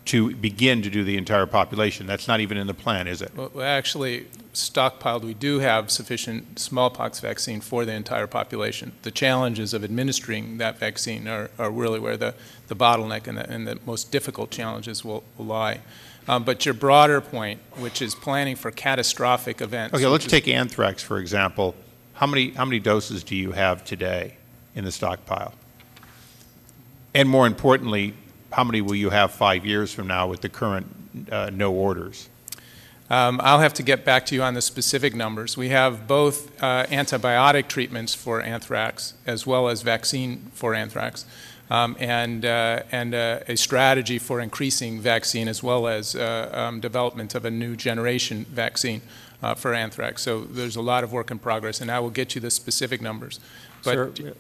to begin to do the entire population. That's not even in the plan, is it? Well, actually stockpiled, we do have sufficient smallpox vaccine for the entire population. The challenges of administering that vaccine are, are really where the, the bottleneck and the, and the most difficult challenges will, will lie. Um, but your broader point, which is planning for catastrophic events. Okay, let's take anthrax, for example. How many, how many doses do you have today in the stockpile? And more importantly, how many will you have five years from now with the current uh, no orders? Um, I'll have to get back to you on the specific numbers. We have both uh, antibiotic treatments for anthrax as well as vaccine for anthrax, um, and, uh, and uh, a strategy for increasing vaccine as well as uh, um, development of a new generation vaccine uh, for anthrax. So there's a lot of work in progress, and I will get you the specific numbers. But Sir,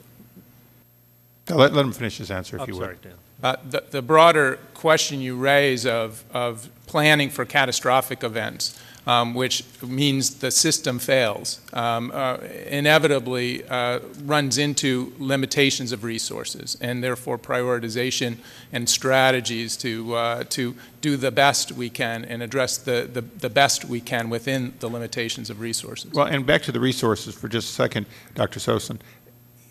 Let, let him finish his answer, if I'm you sorry, would. Dan. Uh, The the broader question you raise of, of planning for catastrophic events, um, which means the system fails, um, uh, inevitably uh, runs into limitations of resources, and therefore prioritization and strategies to, uh, to do the best we can and address the, the the best we can within the limitations of resources. Well, and back to the resources for just a second, Dr. Sosin.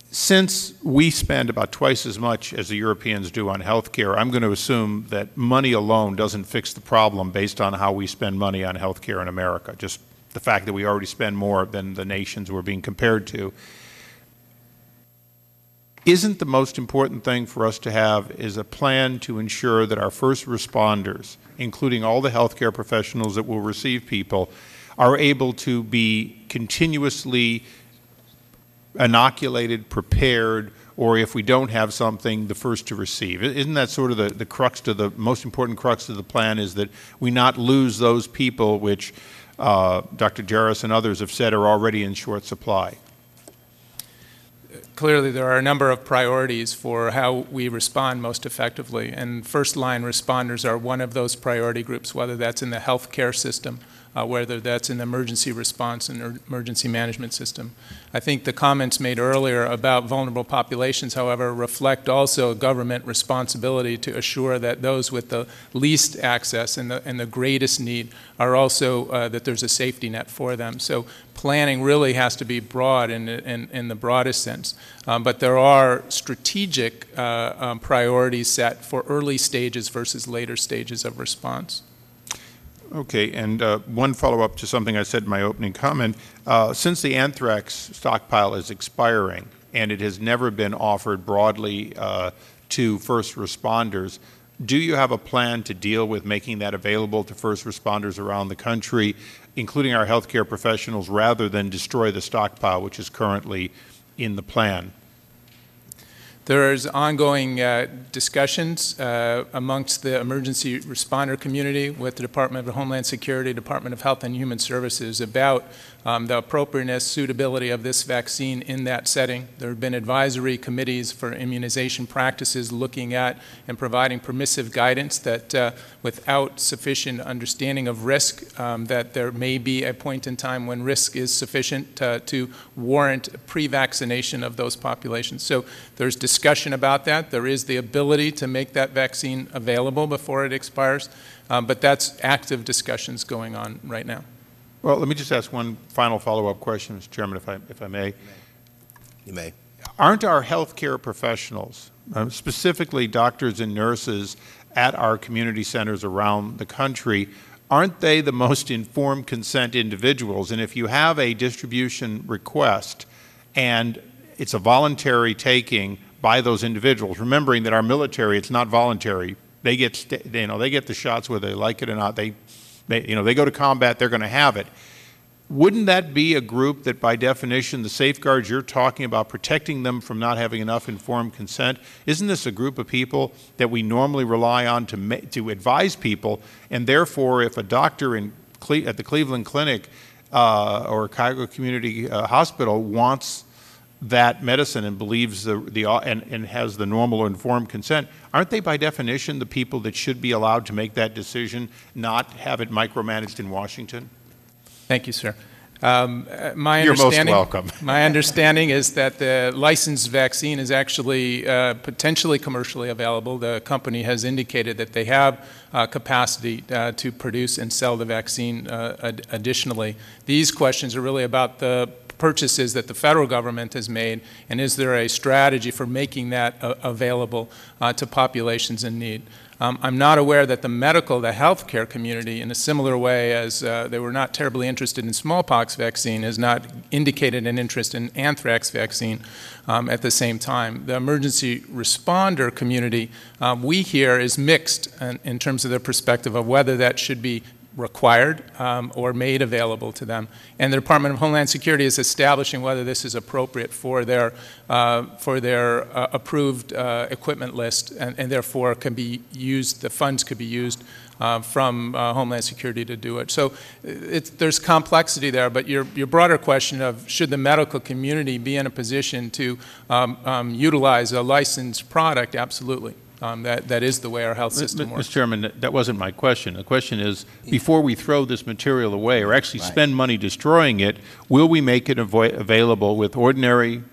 Since we spend about twice as much as the Europeans do on health care, I'm going to assume that money alone doesn't fix the problem based on how we spend money on health care in America, just the fact that we already spend more than the nations we're being compared to. Isn't the most important thing for us to have is a plan to ensure that our first responders, including all the healthcare professionals that will receive people, are able to be continuously inoculated, prepared, or if we don't have something, the first to receive. Isn't that sort of the, the crux to the most important crux of the plan is that we not lose those people which uh, Dr. Jarris and others have said are already in short supply? clearly there are a number of priorities for how we respond most effectively, and first-line responders are one of those priority groups, whether that's in the healthcare system, uh, whether that's an emergency response and er- emergency management system. I think the comments made earlier about vulnerable populations, however, reflect also government responsibility to assure that those with the least access and the, and the greatest need are also, uh, that there's a safety net for them. So planning really has to be broad in, in, in the broadest sense. Um, but there are strategic uh, um, priorities set for early stages versus later stages of response. Okay, and uh, one follow-up to something I said in my opening comment. Uh, Since the anthrax stockpile is expiring, and it has never been offered broadly uh, to first responders, do you have a plan to deal with making that available to first responders around the country, including our healthcare professionals, rather than destroy the stockpile, which is currently in the plan? There's ongoing uh, discussions uh, amongst the emergency responder community with the Department of Homeland Security, Department of Health and Human Services about um, the appropriateness, suitability of this vaccine in that setting. There have been advisory committees for immunization practices looking at and providing permissive guidance that uh, without sufficient understanding of risk, um, that there may be a point in time when risk is sufficient uh, to warrant pre-vaccination of those populations. So there's discussion about that. There is the ability to make that vaccine available before it expires, um, but that's active discussions going on right now. Well, let me just ask one final follow-up question, Mr. Chairman, if I, if I may. You may. Aren't our healthcare professionals, uh, specifically doctors and nurses at our community centers around the country, aren't they the most informed consent individuals? And if you have a distribution request and it's a voluntary taking by those individuals, remembering that our military, it's not voluntary. They get, you know, they get the shots whether they like it or not. They they, you know, they go to combat, they're going to have it. Wouldn't that be a group that, by definition, the safeguards you're talking about, protecting them from not having enough informed consent, isn't this a group of people that we normally rely on to, to advise people? And therefore, if a doctor in Cle at the Cleveland Clinic uh, or Cuyahoga Community uh, Hospital wants that medicine and believes the, the and, and has the normal or informed consent, aren't they by definition the people that should be allowed to make that decision, not have it micromanaged in Washington? Thank you, sir. Um, uh, my You're most understanding, welcome. (laughs) my understanding is that the licensed vaccine is actually uh, potentially commercially available. The company has indicated that they have uh, capacity uh, to produce and sell the vaccine uh, ad additionally. These questions are really about the purchases that the federal government has made, and is there a strategy for making that uh, available uh, to populations in need? Um, I'm not aware that the medical, the healthcare community, in a similar way as uh, they were not terribly interested in smallpox vaccine, has not indicated an interest in anthrax vaccine um, at the same time. The emergency responder community, um, we hear, is mixed in, in terms of their perspective of whether that should be required um, or made available to them. And the Department of Homeland Security is establishing whether this is appropriate for their, uh, for their uh, approved uh, equipment list and, and, therefore can be used, the funds could be used uh, from uh, Homeland Security to do it. So there's complexity there, but your, your broader question of should the medical community be in a position to um, um, utilize a licensed product, absolutely. Um, that, that is the way our health system works. Mr. Chairman, that wasn't my question. The question is, before we throw this material away or actually right. spend money destroying it, will we make it available with ordinary,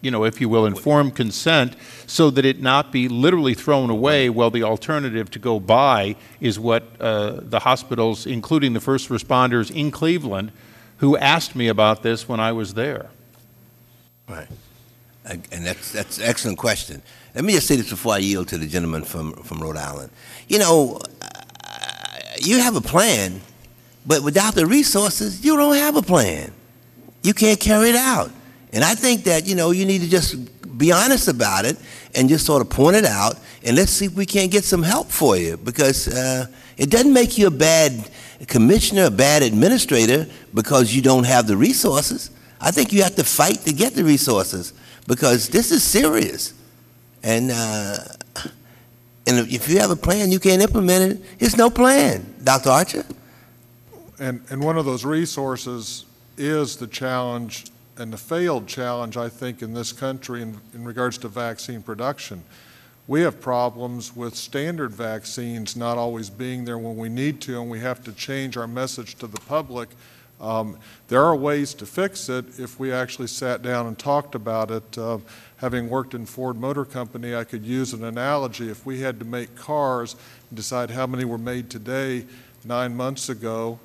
you know, if you will, informed consent so that it not be literally thrown away while the alternative to go buy is what uh, the hospitals, including the first responders in Cleveland, who asked me about this when I was there. Right. And that's, that's an excellent question. Let me just say this before I yield to the gentleman from, from Rhode Island. You know, uh, you have a plan, but without the resources, you don't have a plan. You can't carry it out. And I think that, you know, you need to just be honest about it and just sort of point it out and let's see if we can't get some help for you because uh, it doesn't make you a bad commissioner, a bad administrator because you don't have the resources. I think you have to fight to get the resources because this is serious. And uh, and if you have a plan, you can't implement it. It's no plan, Dr. Archer. And and one of those resources is the challenge and the failed challenge, I think, in this country in, in regards to vaccine production. We have problems with standard vaccines not always being there when we need to, and we have to change our message to the public. Um, there are ways to fix it if we actually sat down and talked about it. Uh, having worked in Ford Motor Company, I could use an analogy. If we had to make cars and decide how many were made today, nine months ago,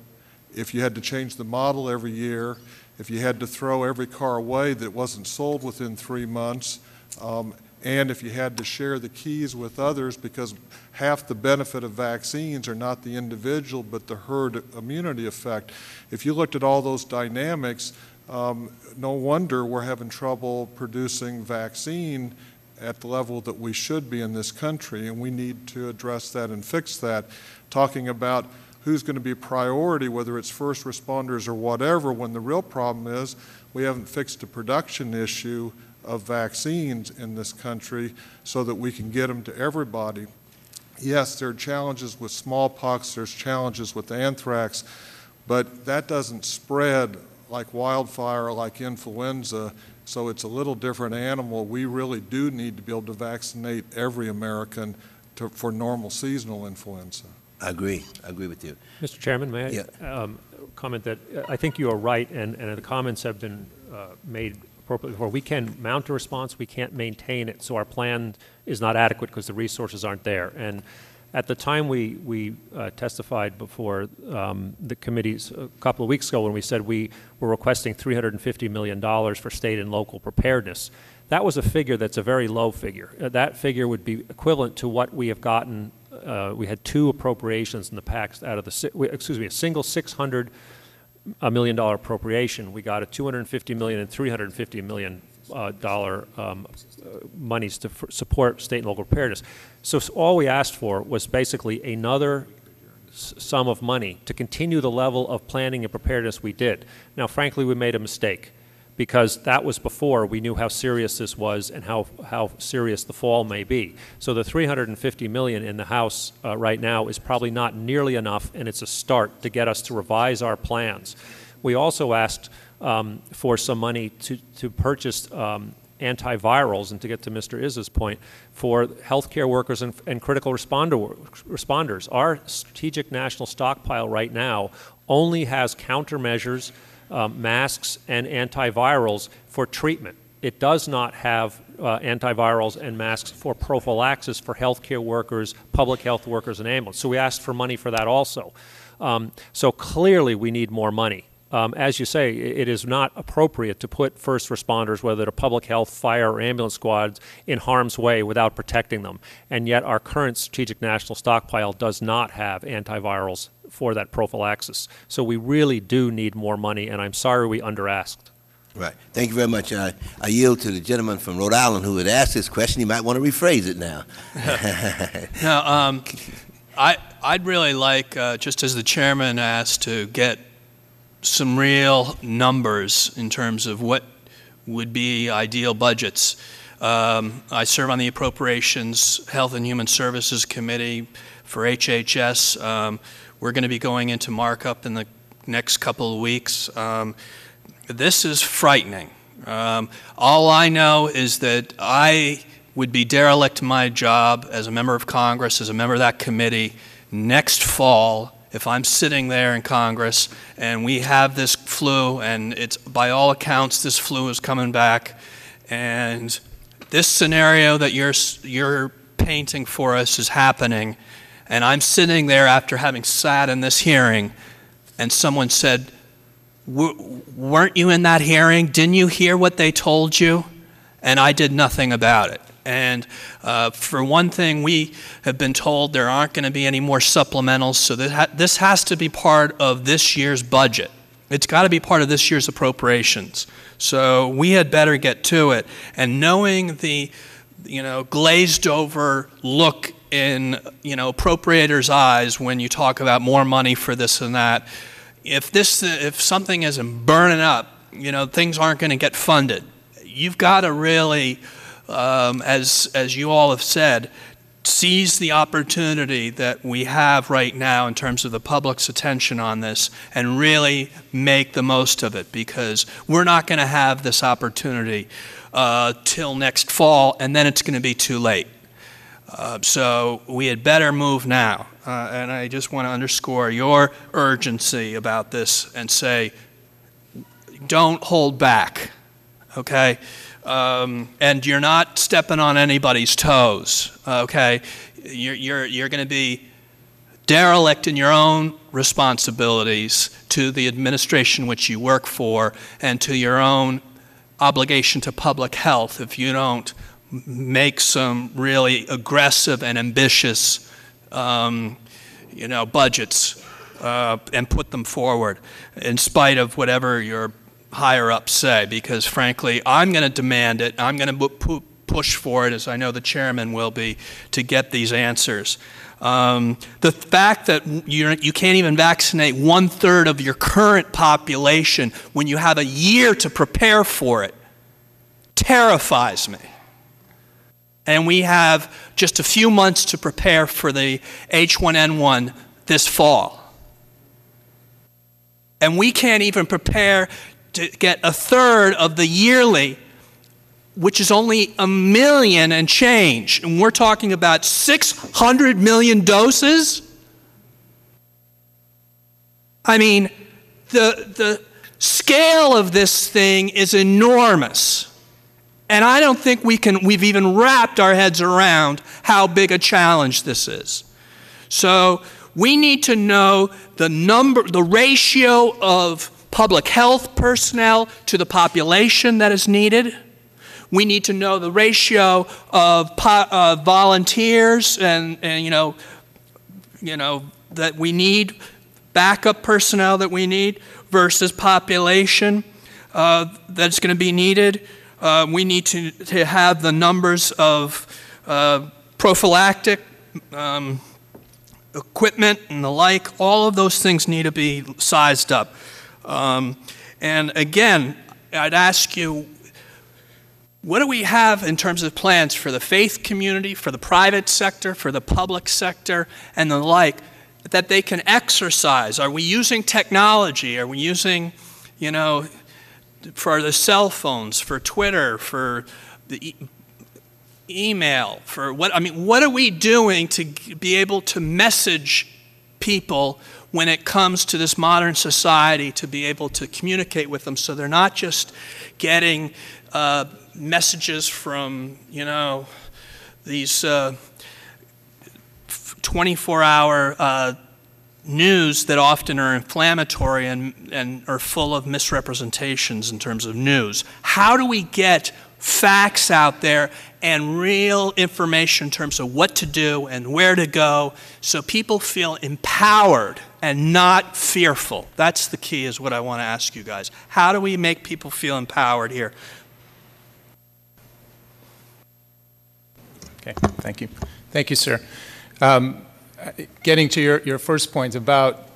if you had to change the model every year, if you had to throw every car away that wasn't sold within three months, um, and if you had to share the keys with others because half the benefit of vaccines are not the individual but the herd immunity effect. If you looked at all those dynamics, um, no wonder we're having trouble producing vaccine at the level that we should be in this country, and we need to address that and fix that. Talking about who's going to be priority, whether it's first responders or whatever, when the real problem is we haven't fixed the production issue of vaccines in this country so that we can get them to everybody. Yes, there are challenges with smallpox, there's challenges with anthrax, but that doesn't spread like wildfire, like influenza, so it's a little different animal. We really do need to be able to vaccinate every American to, for normal seasonal influenza. I agree. I agree with you. Mr. Chairman, may I Yeah. um, comment that uh, I think you are right, and, and the comments have been uh, made appropriately before. We can mount a response, we can't maintain it, so our plan is not adequate because the resources aren't there. And at the time we, we uh, testified before um, the committees a couple of weeks ago when we said we were requesting $350 million for state and local preparedness, that was a figure that's a very low figure. Uh, that figure would be equivalent to what we have gotten. Uh, we had two appropriations in the past out of the, excuse me, a single 600 a million dollar appropriation. We got a 250 million and 350 million uh, dollar um, uh, monies to support state and local preparedness. So s- all we asked for was basically another sum of money to continue the level of planning and preparedness we did. Now, frankly, we made a mistake because that was before we knew how serious this was and how, how serious the fall may be. So the 350 million in the House uh, right now is probably not nearly enough, and it's a start to get us to revise our plans. We also asked um, for some money to, to purchase um, antivirals, and to get to Mr. Issa's point, for healthcare workers and, and critical responder, responders. Our strategic national stockpile right now only has countermeasures um, masks and antivirals for treatment. It does not have uh, antivirals and masks for prophylaxis for healthcare workers, public health workers, and ambulance. So we asked for money for that also. Um, so clearly, we need more money. Um, as you say, it is not appropriate to put first responders, whether they're public health, fire, or ambulance squads, in harm's way without protecting them. And yet, our current strategic national stockpile does not have antivirals for that prophylaxis. So we really do need more money, and I'm sorry we underasked. Right. Thank you very much. I, I yield to the gentleman from Rhode Island who had asked this question. He might want to rephrase it now. (laughs) Now, um, I, I'd really like, uh, just as the chairman asked, to get some real numbers in terms of what would be ideal budgets. Um, I serve on the Appropriations Health and Human Services Committee for HHS. Um, we're going to be going into markup in the next couple of weeks. Um, this is frightening. Um, all I know is that I would be derelict my job as a member of Congress, as a member of that committee, next fall if I'm sitting there in Congress and we have this flu, and it's by all accounts this flu is coming back, and this scenario that you're you're painting for us is happening, and I'm sitting there after having sat in this hearing, and someone said, "Weren't you in that hearing? Didn't you hear what they told you?" And I did nothing about it. And uh, for one thing, we have been told there aren't going to be any more supplementals, so this has to be part of this year's budget. It's got to be part of this year's appropriations. So we had better get to it. And knowing the, you know, glazed over look in, you know, appropriators' eyes when you talk about more money for this and that, if this, if something isn't burning up, you know, things aren't going to get funded. You've got to really um, as, as you all have said, seize the opportunity that we have right now in terms of the public's attention on this and really make the most of it because we're not going to have this opportunity uh, till next fall and then it's going to be too late. Uh, so we had better move now. Uh, and I just want to underscore your urgency about this and say, don't hold back, okay? Um, and you're not stepping on anybody's toes, okay? You're, you're, you're going to be derelict in your own responsibilities to the administration which you work for and to your own obligation to public health if you don't make some really aggressive and ambitious um, you know, budgets uh, and put them forward in spite of whatever your higher ups say, because frankly, I'm going to demand it. I'm going to pu- push for it, as I know the chairman will be, to get these answers. Um, the fact that you're, you can't even vaccinate one third of your current population when you have a year to prepare for it terrifies me. And we have just a few months to prepare for the H1N1 this fall. And we can't even prepare to get a third of the yearly, which is only a million and change. And we're talking about 600 million doses? I mean, the, the scale of this thing is enormous. And I don't think we can, we've even wrapped our heads around how big a challenge this is. So we need to know the number, the ratio of public health personnel to the population that is needed. We need to know the ratio of po- volunteers and, and, you know, you know, that we need, backup personnel that we need versus population uh, that's going to be needed. Uh, we need to, to have the numbers of uh, prophylactic um, equipment and the like. All of those things need to be sized up. Um, and again, I'd ask you, what do we have in terms of plans for the faith community, for the private sector, for the public sector, and the like, that they can exercise? Are we using technology? Are we using, you know, for the cell phones, for Twitter, for the e- email, for what, I mean, what are we doing to be able to message people when it comes to this modern society to be able to communicate with them so they're not just getting uh, messages from, you know, these uh, 24 hour uh, news that often are inflammatory and, and are full of misrepresentations in terms of news. How do we get facts out there and real information in terms of what to do and where to go so people feel empowered and not fearful? That's the key, is what I want to ask you guys. How do we make people feel empowered here? Okay, thank you. Thank you, sir. Um, getting to your, your first point about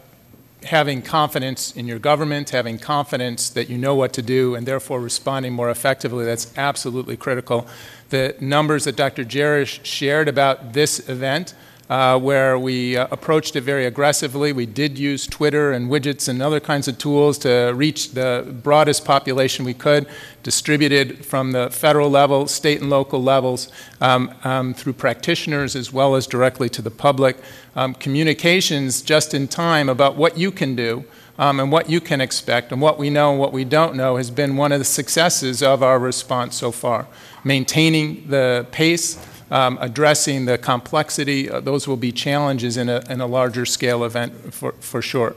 having confidence in your government, having confidence that you know what to do, and therefore responding more effectively, that's absolutely critical. The numbers that Dr. Jarris shared about this event uh, where we uh, approached it very aggressively. We did use Twitter and widgets and other kinds of tools to reach the broadest population we could, distributed from the federal level, state and local levels, um, um, through practitioners as well as directly to the public. Um, communications just in time about what you can do. Um, and what you can expect and what we know and what we don't know has been one of the successes of our response so far. Maintaining the pace, um, addressing the complexity. Uh, those will be challenges in a, in a larger scale event for, for sure.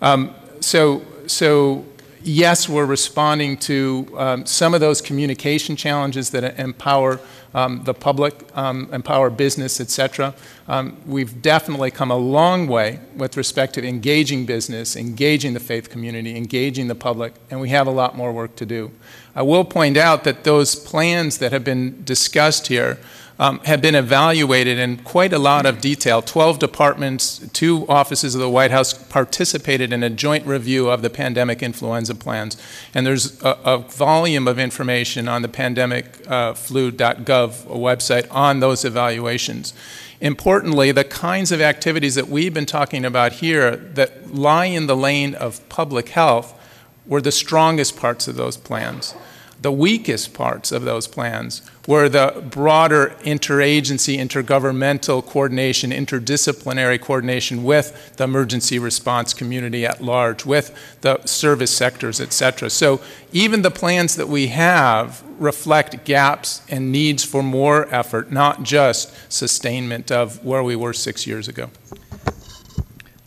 Um, so, so yes, we're responding to um, some of those communication challenges that empower um, the public, um, empower business, et cetera. Um, we've definitely come a long way with respect to engaging business, engaging the faith community, engaging the public, and we have a lot more work to do. I will point out that those plans that have been discussed here um, have been evaluated in quite a lot of detail. Twelve departments, two offices of the White House participated in a joint review of the pandemic influenza plans. And there's a, a volume of information on the pandemicflu.gov website on those evaluations. Importantly, the kinds of activities that we've been talking about here that lie in the lane of public health were the strongest parts of those plans. The weakest parts of those plans were the broader interagency, intergovernmental coordination, interdisciplinary coordination with the emergency response community at large, with the service sectors, et cetera. So even the plans that we have reflect gaps and needs for more effort, not just sustainment of where we were six years ago.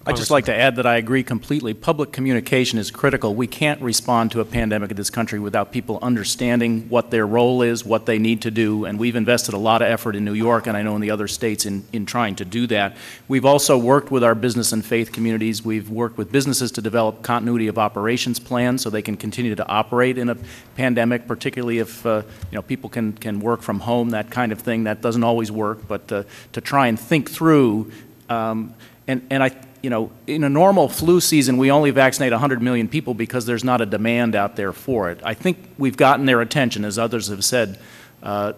I'd just like to add that I agree completely. Public communication is critical. We can't respond to a pandemic in this country without people understanding what their role is, what they need to do, and we've invested a lot of effort in New York and I know in the other states in, in trying to do that. We've also worked with our business and faith communities. We've worked with businesses to develop continuity of operations plans so they can continue to operate in a pandemic, particularly if uh, you know people can, can work from home, that kind of thing. That doesn't always work, but uh, to try and think through um, and, and I you know, in a normal flu season, we only vaccinate 100 million people because there's not a demand out there for it. I think we've gotten their attention, as others have said, uh,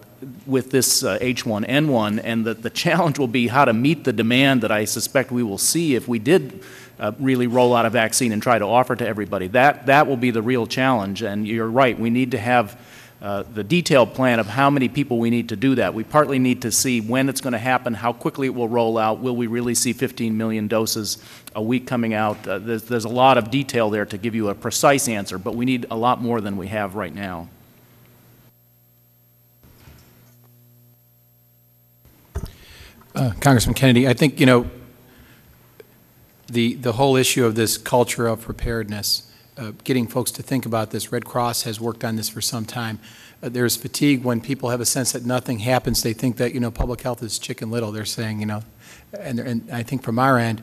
with this uh, H1N1, and that the (laughs) challenge will be how to meet the demand that I suspect we will see if we did uh, really roll out a vaccine and try to offer to everybody. That, that will be the real challenge, and you're right, we need to have uh, the detailed plan of how many people we need to do that. We partly need to see when it's going to happen, how quickly it will roll out. Will we really see 15 million doses a week coming out? Uh, there's, there's a lot of detail there to give you a precise answer, but we need a lot more than we have right now. Uh, Congressman Kennedy, I think, you know, the, the whole issue of this culture of preparedness, uh, getting folks to think about this, Red Cross has worked on this for some time. Uh, there's fatigue when people have a sense that nothing happens. They think that, you know, public health is chicken little. They're saying, you know, and, and I think from our end,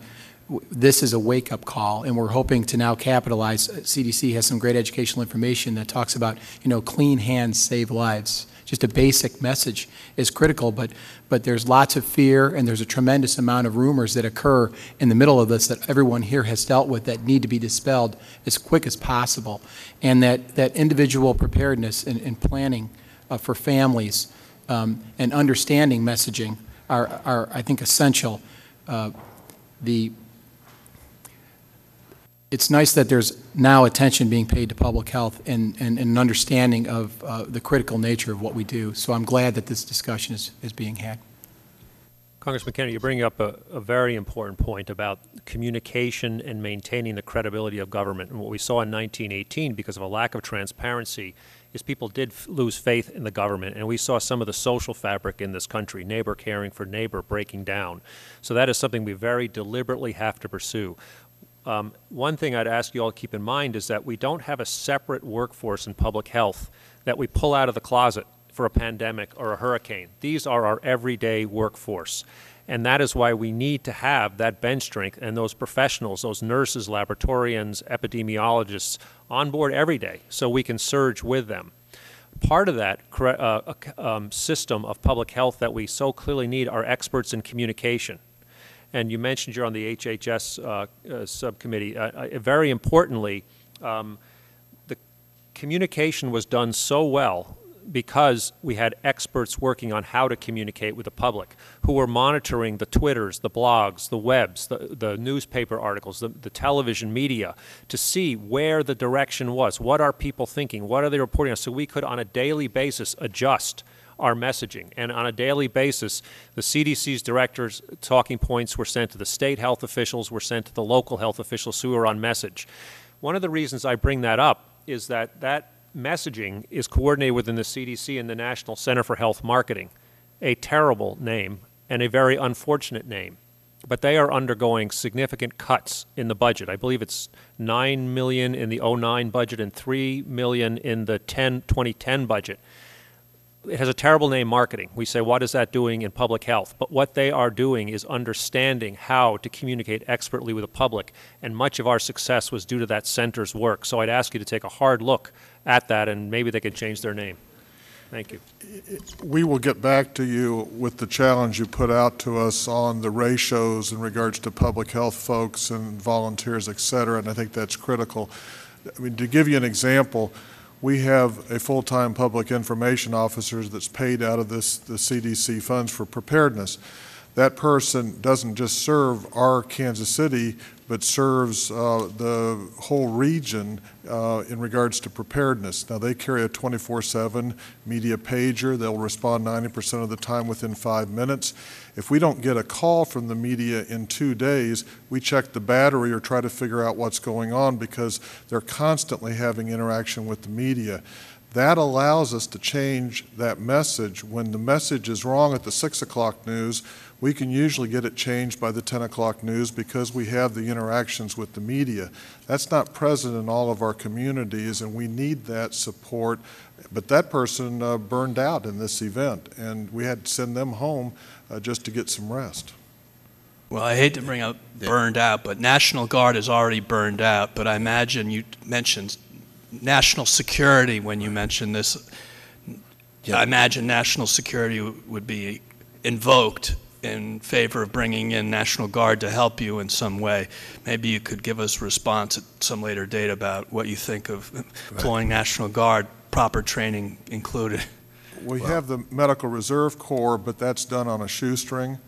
this is a wake-up call, and we're hoping to now capitalize. Uh, CDC has some great educational information that talks about, you know, clean hands save lives. Just a basic message is critical, but, but there's lots of fear and there's a tremendous amount of rumors that occur in the middle of this that everyone here has dealt with that need to be dispelled as quick as possible. And that, that individual preparedness and, planning uh, for families um, and understanding messaging are, are I think, essential. Uh, the it's nice that there's now attention being paid to public health and, and, and an understanding of uh, the critical nature of what we do. So I'm glad that this discussion is, is being had. Congressman Kennedy, you bring up a, a very important point about communication and maintaining the credibility of government. And what we saw in 1918, because of a lack of transparency, is people did lose faith in the government. And we saw some of the social fabric in this country, neighbor caring for neighbor, breaking down. So that is something we very deliberately have to pursue. Um, one thing I'd ask you all to keep in mind is that we don't have a separate workforce in public health that we pull out of the closet for a pandemic or a hurricane. These are our everyday workforce. And that is why we need to have that bench strength and those professionals, those nurses, laboratorians, epidemiologists on board every day so we can surge with them. Part of that uh, um, system of public health that we so clearly need are experts in communication. And you mentioned you're on the HHS uh, uh, subcommittee. Uh, very importantly, um, the communication was done so well because we had experts working on how to communicate with the public who were monitoring the Twitters, the blogs, the webs, the, the newspaper articles, the, the television media to see where the direction was. What are people thinking? What are they reporting on? So we could, on a daily basis, adjust our messaging. And on a daily basis, the CDC's directors' talking points were sent to the state health officials, were sent to the local health officials who were on message. One of the reasons I bring that up is that that messaging is coordinated within the CDC and the National Center for Health Marketing, a terrible name and a very unfortunate name. But they are undergoing significant cuts in the budget. I believe it's 9 million in the 09 budget and 3 million in the 10 2010 budget it has a terrible name marketing. We say, what is that doing in public health? But what they are doing is understanding how to communicate expertly with the public. And much of our success was due to that center's work. So I'd ask you to take a hard look at that and maybe they could change their name. Thank you. We will get back to you with the challenge you put out to us on the ratios in regards to public health folks and volunteers, et cetera, and I think that's critical. I mean, to give you an example, we have a full-time public information officer that's paid out of this, the CDC funds for preparedness. That person doesn't just serve our Kansas City, but serves uh, the whole region uh, in regards to preparedness. Now, they carry a 24-7 media pager. They'll respond 90% of the time within five minutes. If we don't get a call from the media in two days, we check the battery or try to figure out what's going on because they're constantly having interaction with the media. That allows us to change that message. When the message is wrong at the 6 o'clock news, we can usually get it changed by the 10 o'clock news because we have the interactions with the media. That's not present in all of our communities, and we need that support. But that person uh, burned out in this event, and we had to send them home uh, just to get some rest. Well, I hate to bring up burned out, but National Guard is already burned out. But I imagine you mentioned national security when you mentioned this. Yeah. I imagine national security would be invoked in favor of bringing in National Guard to help you in some way. Maybe you could give us a response at some later date about what you think of employing National Guard, proper training included. We have the Medical Reserve Corps, but that's done on a shoestring.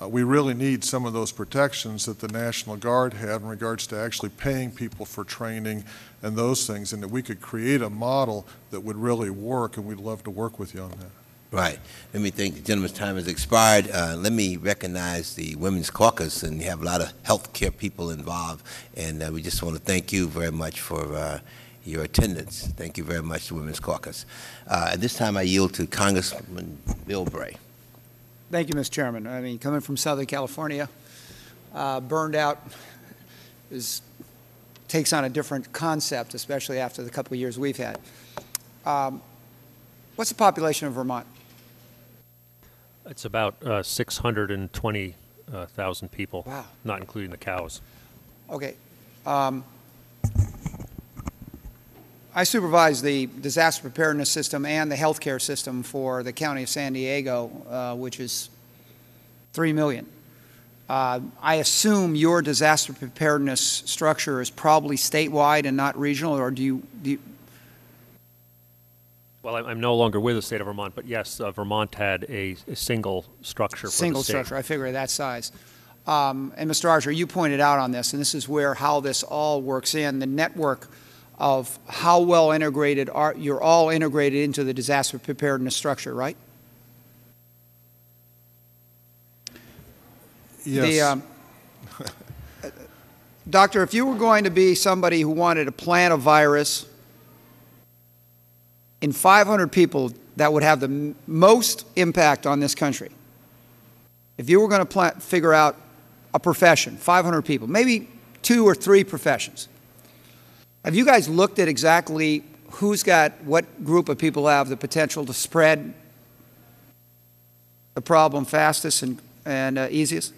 Uh, We really need some of those protections that the National Guard had in regards to actually paying people for training and those things, and that we could create a model that would really work, and we'd love to work with you on that. Right. Let me think, the gentleman's time has expired. Uh, Let me recognize the Women's Caucus, and you have a lot of healthcare people involved, and uh, we just want to thank you very much for uh, your attendance. Thank you very much, the Women's Caucus. Uh, At this time, I yield to Congressman Bilbray. Thank you, Mr. Chairman. I mean, coming from Southern California, uh, burned out is, takes on a different concept, especially after the couple of years we've had. Um, What's the population of Vermont? It's about uh, 620,000 people, Wow. not including the cows. Okay. um, I supervise the disaster preparedness system and the healthcare system for the county of San Diego, uh, which is 3 million. Uh, I assume your disaster preparedness structure is probably statewide and not regional, or do you, do you, Well, I'm- I'm no longer with the state of Vermont, but yes, uh, Vermont had a a single structure for the single state. structure, I figure that size. Um, And Mr. Archer, you pointed out on this, and this is where how this all works in, the network of how well integrated are, you're all integrated into the disaster preparedness structure, right? The, Yes, um, (laughs) Doctor, if you were going to be somebody who wanted to plant a virus in 500 people that would have the most impact on this country, if you were going to figure out a profession, 500 people, maybe two or three professions, have you guys looked at exactly who's got, what group of people have the potential to spread the problem fastest and, and uh, easiest?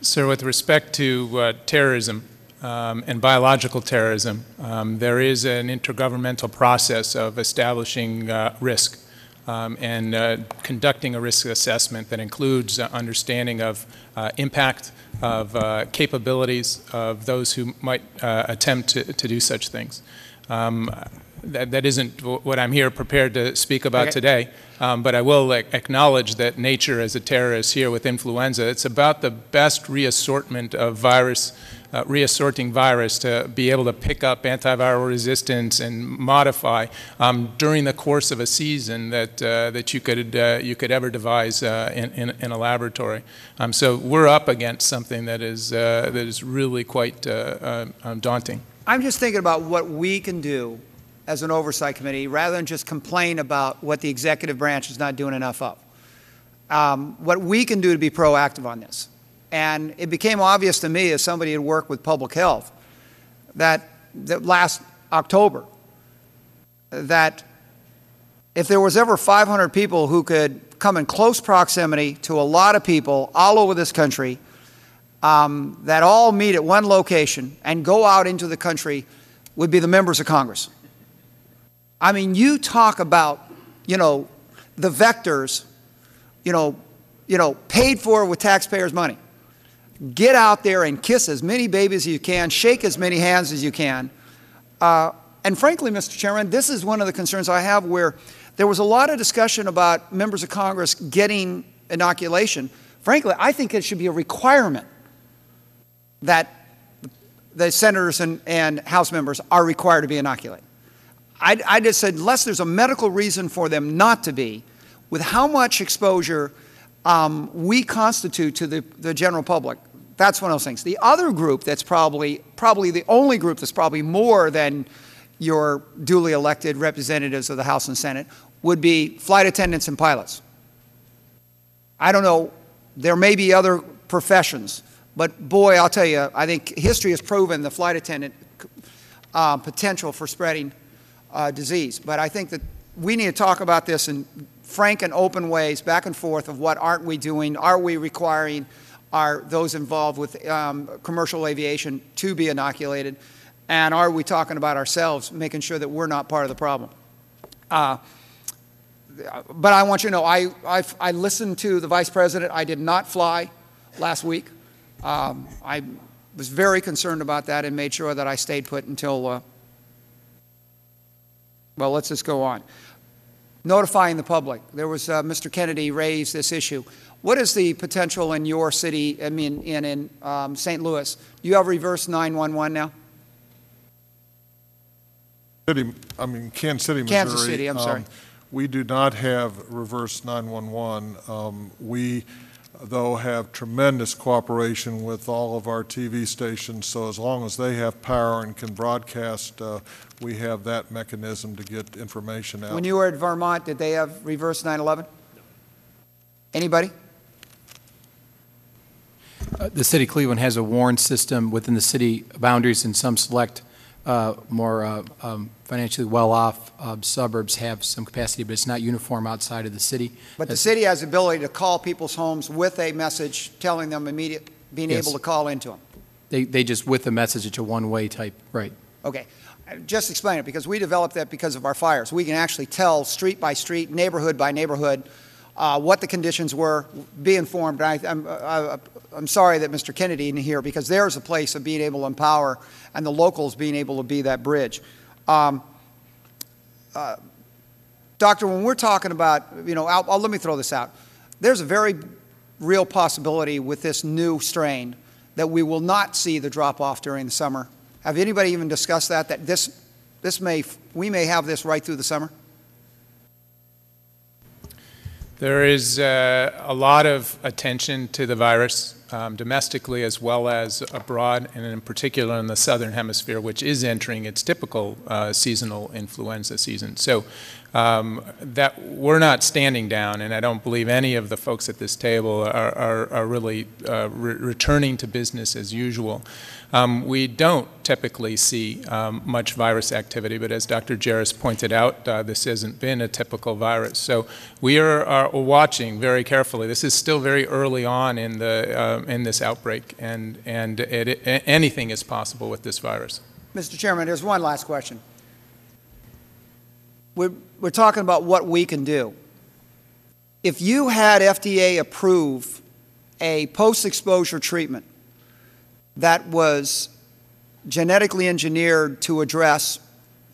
Sir, with respect to uh, terrorism um, and biological terrorism, um, there is an intergovernmental process of establishing uh, risk um, and uh, conducting a risk assessment that includes uh, understanding of uh, impact, of uh, capabilities of those who might uh, attempt to, to do such things. That, that isn't w- what I'm here prepared to speak about Okay. today, um, but I will ac- acknowledge that nature as a terrorist here with influenza, it's about the best reassortment of virus, uh, reassorting virus to be able to pick up antiviral resistance and modify um, during the course of a season that, uh, that you, could, uh, you could ever devise uh, in, in, in a laboratory. Um, so we're up against something that is, uh, that is really quite uh, uh, um, daunting. I'm just thinking about what we can do as an oversight committee, rather than just complain about what the executive branch is not doing enough of. Um, what we can do to be proactive on this. And it became obvious to me, as somebody who had worked with public health, that, that last October, that if there was ever 500 people who could come in close proximity to a lot of people all over this country um, that all meet at one location and go out into the country would be the members of Congress. I mean, you talk about, you know, the vectors, you know, you know, paid for with taxpayers' money. Get out there and kiss as many babies as you can, shake as many hands as you can. Uh, and frankly, Mr. Chairman, this is one of the concerns I have where there was a lot of discussion about members of Congress getting inoculation. Frankly, I think it should be a requirement that the senators and, and House members are required to be inoculated. I, I just said, unless there's a medical reason for them not to be, with how much exposure um, we constitute to the, the general public, that's one of those things. The other group that's probably, probably the only group that's probably more than your duly elected representatives of the House and Senate would be flight attendants and pilots. I don't know, there may be other professions, but boy, I'll tell you, I think history has proven the flight attendant uh, potential for spreading uh, disease. But I think that we need to talk about this in frank and open ways, back and forth, of what aren't we doing? Are we requiring are those involved with um, commercial aviation to be inoculated? And are we talking about ourselves, making sure that we're not part of the problem? Uh, but I want you to know, I, I, I listened to the vice president. I did not fly last week. Um, I was very concerned about that and made sure that I stayed put until, uh, well, let's just go on. Notifying the public. There was, uh, Mr. Kennedy raised this issue. What is the potential in your city, I mean, in, in um, St. Louis? Do you have reverse 911 now? City, I mean, Kansas City, Missouri. Kansas City, I'm sorry. um, We do not have reverse 911. Um, We, though, have tremendous cooperation with all of our TV stations, so as long as they have power and can broadcast, uh, we have that mechanism to get information out. When you were at Vermont, did they have reverse 911? Anybody? Uh, The city of Cleveland has a warrant system within the city boundaries, and some select uh, more uh, um, financially well-off uh, suburbs have some capacity, but it's not uniform outside of the city. But the city has the ability to call people's homes with a message telling them immediate, being Yes. able to call into them. They, they just, with the message, it's a one-way type, right. Okay. Uh, Just explain it, because we developed that because of our fires. We can actually tell street by street, neighborhood by neighborhood, uh, what the conditions were, be informed. I, I'm, uh, I'm sorry that Mr. Kennedy isn't here, because there's a place of being able to empower and the locals being able to be that bridge. Um, uh, Doctor, when we're talking about, you know, I'll, I'll- let me throw this out. There's a very real possibility with this new strain that we will not see the drop-off during the summer. Have anybody even discussed that, that this, this may, we may have this right through the summer? There is uh, a lot of attention to the virus um, domestically as well as abroad, and in particular in the southern hemisphere, which is entering its typical uh, seasonal influenza season. So um, that we're not standing down, and I don't believe any of the folks at this table are, are, are really uh, re- returning to business as usual. Um, we don't typically see um, much virus activity, but as Dr. Jarris pointed out, uh, this hasn't been a typical virus. So we are, are watching very carefully. This is still very early on in the uh, in this outbreak, and and it, it, anything is possible with this virus. Mr. Chairman, there's one last question. We're, we're talking about what we can do. If you had FDA approve a post-exposure treatment that was genetically engineered to address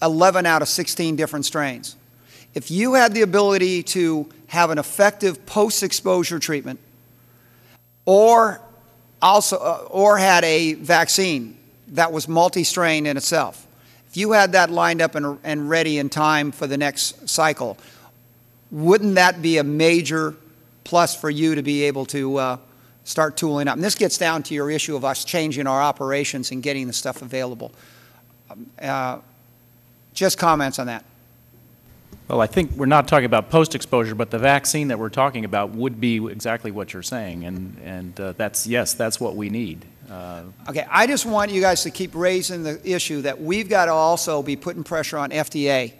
11 out of 16 different strains, if you had the ability to have an effective post-exposure treatment or also uh, or had a vaccine that was multi-strain in itself you had that lined up and, and ready in time for the next cycle wouldn't that be a major plus for you to be able to uh, start tooling up? And this gets down to your issue of us changing our operations and getting the stuff available. Um, uh, just comments on that. Well, I think we're not talking about post-exposure, but the vaccine that we're talking about would be exactly what you're saying, and, and uh, that's, yes, that's what we need. Uh, Okay, I just want you guys to keep raising the issue that we've got to also be putting pressure on FDA,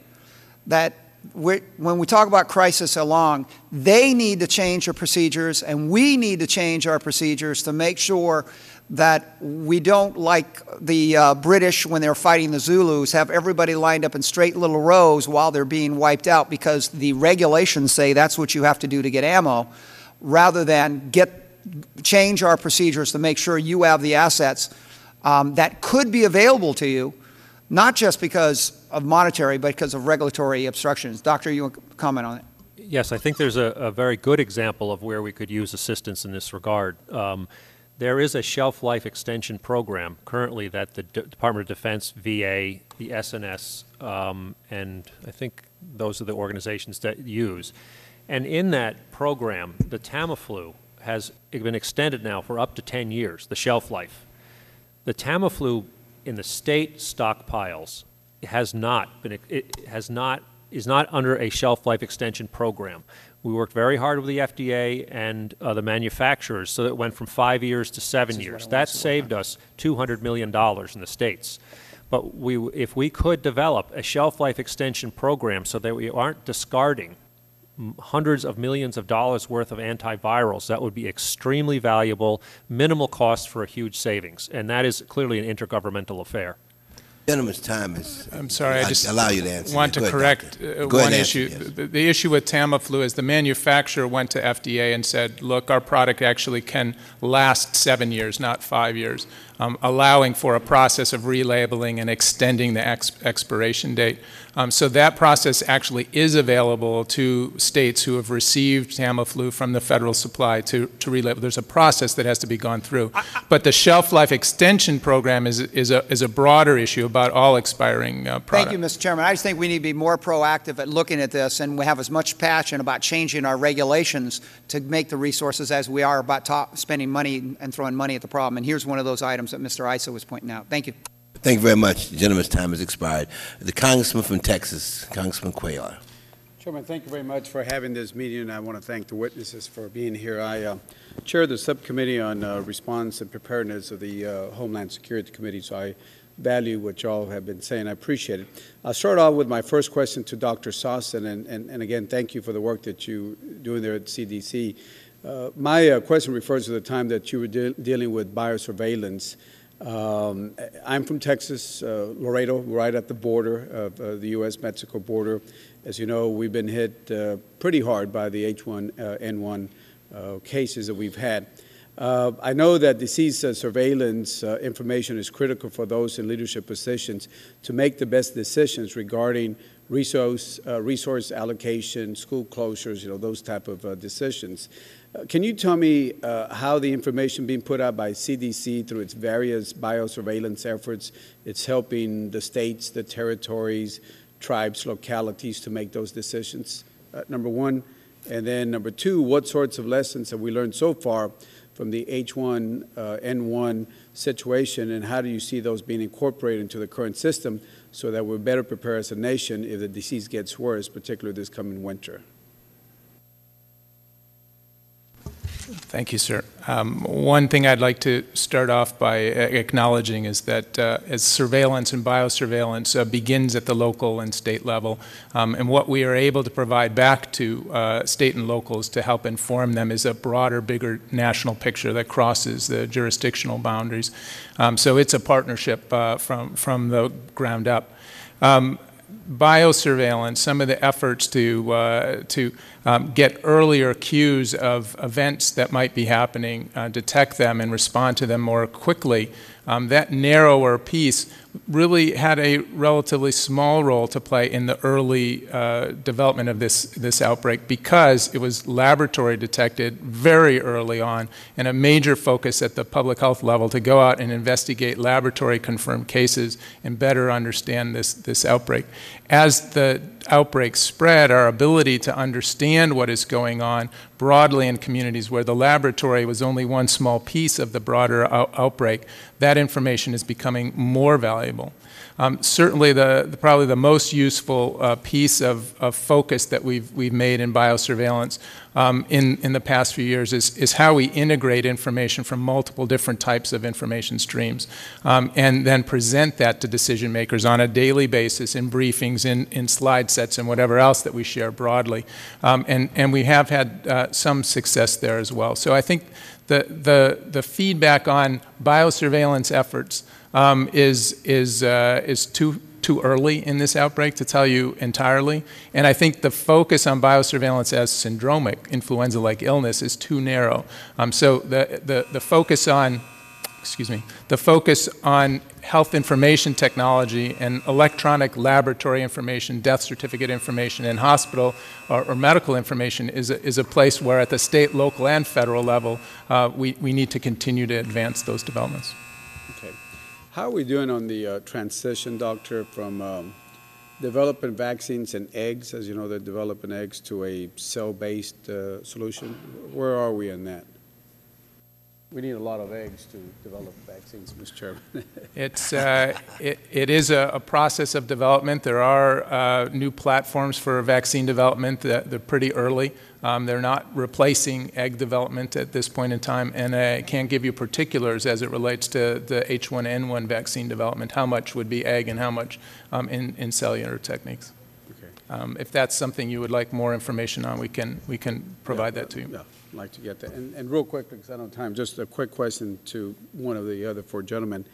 that when we talk about crisis along, they need to change their procedures, and we need to change our procedures to make sure that we don't, like the uh, British when they're fighting the Zulus, have everybody lined up in straight little rows while they're being wiped out because the regulations say that's what you have to do to get ammo, rather than get change our procedures to make sure you have the assets um, that could be available to you, not just because of monetary, but because of regulatory obstructions. Doctor, you comment on it? Yes, I think there's a, a very good example of where we could use assistance in this regard. Um, there is a shelf life extension program currently that the Department of Defense, VA, the SNS, um, and I think those are the organizations that use. And in that program, the Tamiflu has been extended now for up to 10 years, the shelf life. The Tamiflu in the state stockpiles has not been, it has not, is not under a shelf life extension program. We worked very hard with the FDA and uh, the manufacturers so that it went from five years to seven years. That saved us $200 million in the states. But we, if we could develop a shelf life extension program so that we aren't discarding hundreds of millions of dollars worth of antivirals, that would be extremely valuable, minimal cost for a huge savings. And that is clearly an intergovernmental affair. Gentleman's time is. I'm sorry, I just allow you to answer. want to ahead, correct uh, one answer, issue. yes. The the issue with Tamiflu is the manufacturer went to FDA and said, look, our product actually can last seven years, not five years, um, allowing for a process of relabeling and extending the ex- expiration date. Um, So that process actually is available to states who have received Tamiflu from the federal supply to to relabel. There's a process that has to be gone through. But the shelf life extension program is is a is a broader issue about all expiring uh, products. Thank you, Mr. Chairman. I just think we need to be more proactive at looking at this, and we have as much passion about changing our regulations to make the resources as we are about spending money and throwing money at the problem. And here's one of those items that Mr. Issa was pointing out. Thank you. Thank you very much. The gentleman's time has expired. The Congressman from Texas, Congressman Cuellar. Chairman, thank you very much for having this meeting, and I want to thank the witnesses for being here. I uh, chair the subcommittee on uh, response and preparedness of the uh, Homeland Security Committee, so I value what y'all have been saying. I appreciate it. I'll start off with my first question to Dr. Sosin, and, and, and again, thank you for the work that you are doing there at CDC. Uh, my uh, question refers to the time that you were de- dealing with biosurveillance. Um, I'm from Texas, uh, Laredo, right at the border of uh, the U.S.-Mexico border. As you know, we've been hit uh, pretty hard by the H1N1 uh, cases that we've had. I know that disease surveillance information is critical for those in leadership positions to make the best decisions regarding resource, resource allocation, school closures, you know, those type of decisions. Uh, Can you tell me uh, how the information being put out by CDC through its various biosurveillance efforts, it's helping the states, the territories, tribes, localities to make those decisions? Uh, Number one. And then number two, what sorts of lessons have we learned so far from the H1N1 situation, and how do you see those being incorporated into the current system so that we're better prepared as a nation if the disease gets worse, particularly this coming winter? Thank you, sir. Um, One thing I'd like to start off by acknowledging is that uh, as surveillance and biosurveillance uh, begins at the local and state level, um, and what we are able to provide back to uh, state and locals to help inform them is a broader, bigger national picture that crosses the jurisdictional boundaries. Um, So it's a partnership uh, from, from the ground up. Um, biosurveillance, some of the efforts to, uh, to um, get earlier cues of events that might be happening, uh, detect them, and respond to them more quickly, um, that narrower piece really had a relatively small role to play in the early uh, development of this, this outbreak because it was laboratory detected very early on and a major focus at the public health level to go out and investigate laboratory confirmed cases and better understand this, this outbreak. As the outbreak spread, our ability to understand what is going on broadly in communities where the laboratory was only one small piece of the broader out- outbreak, that information is becoming more valuable. Um, certainly, the, the- probably the most useful uh, piece of, of focus that we've, we've made in biosurveillance um, in, in the past few years is, is how we integrate information from multiple different types of information streams um, and then present that to decision makers on a daily basis in briefings, in, in slide sets, and whatever else that we share broadly. Um, and, and we have had uh, some success there as well. So I think the, the, the feedback on biosurveillance efforts um, is, is, uh, is too, too early in this outbreak to tell you entirely. And I think the focus on biosurveillance as syndromic, influenza-like illness, is too narrow. Um, so the, the, the focus on, excuse me, the focus on health information technology and electronic laboratory information, death certificate information, and hospital or, or medical information is a, is a place where at the state, local, and federal level, uh, we, we need to continue to advance those developments. Okay. How are we doing on the uh, transition, Doctor, from um, developing vaccines and eggs, as you know, they're developing eggs, to a cell-based uh, solution? Where are we in that? We need a lot of eggs to develop vaccines, Mr. Chairman. (laughs) It's, uh, it, it is a, a process of development. There are uh, new platforms for vaccine development. that they're pretty early. Um, they're not replacing egg development at this point in time, and I can't give you particulars as it relates to the H1N1 vaccine development, how much would be egg and how much um, in, in cellular techniques. Okay. Um, if that's something you would like more information on, we can, we can provide that to you. Yeah, Like to get that. And, and real quick, because I don't have time, just a quick question to one of the other four gentlemen.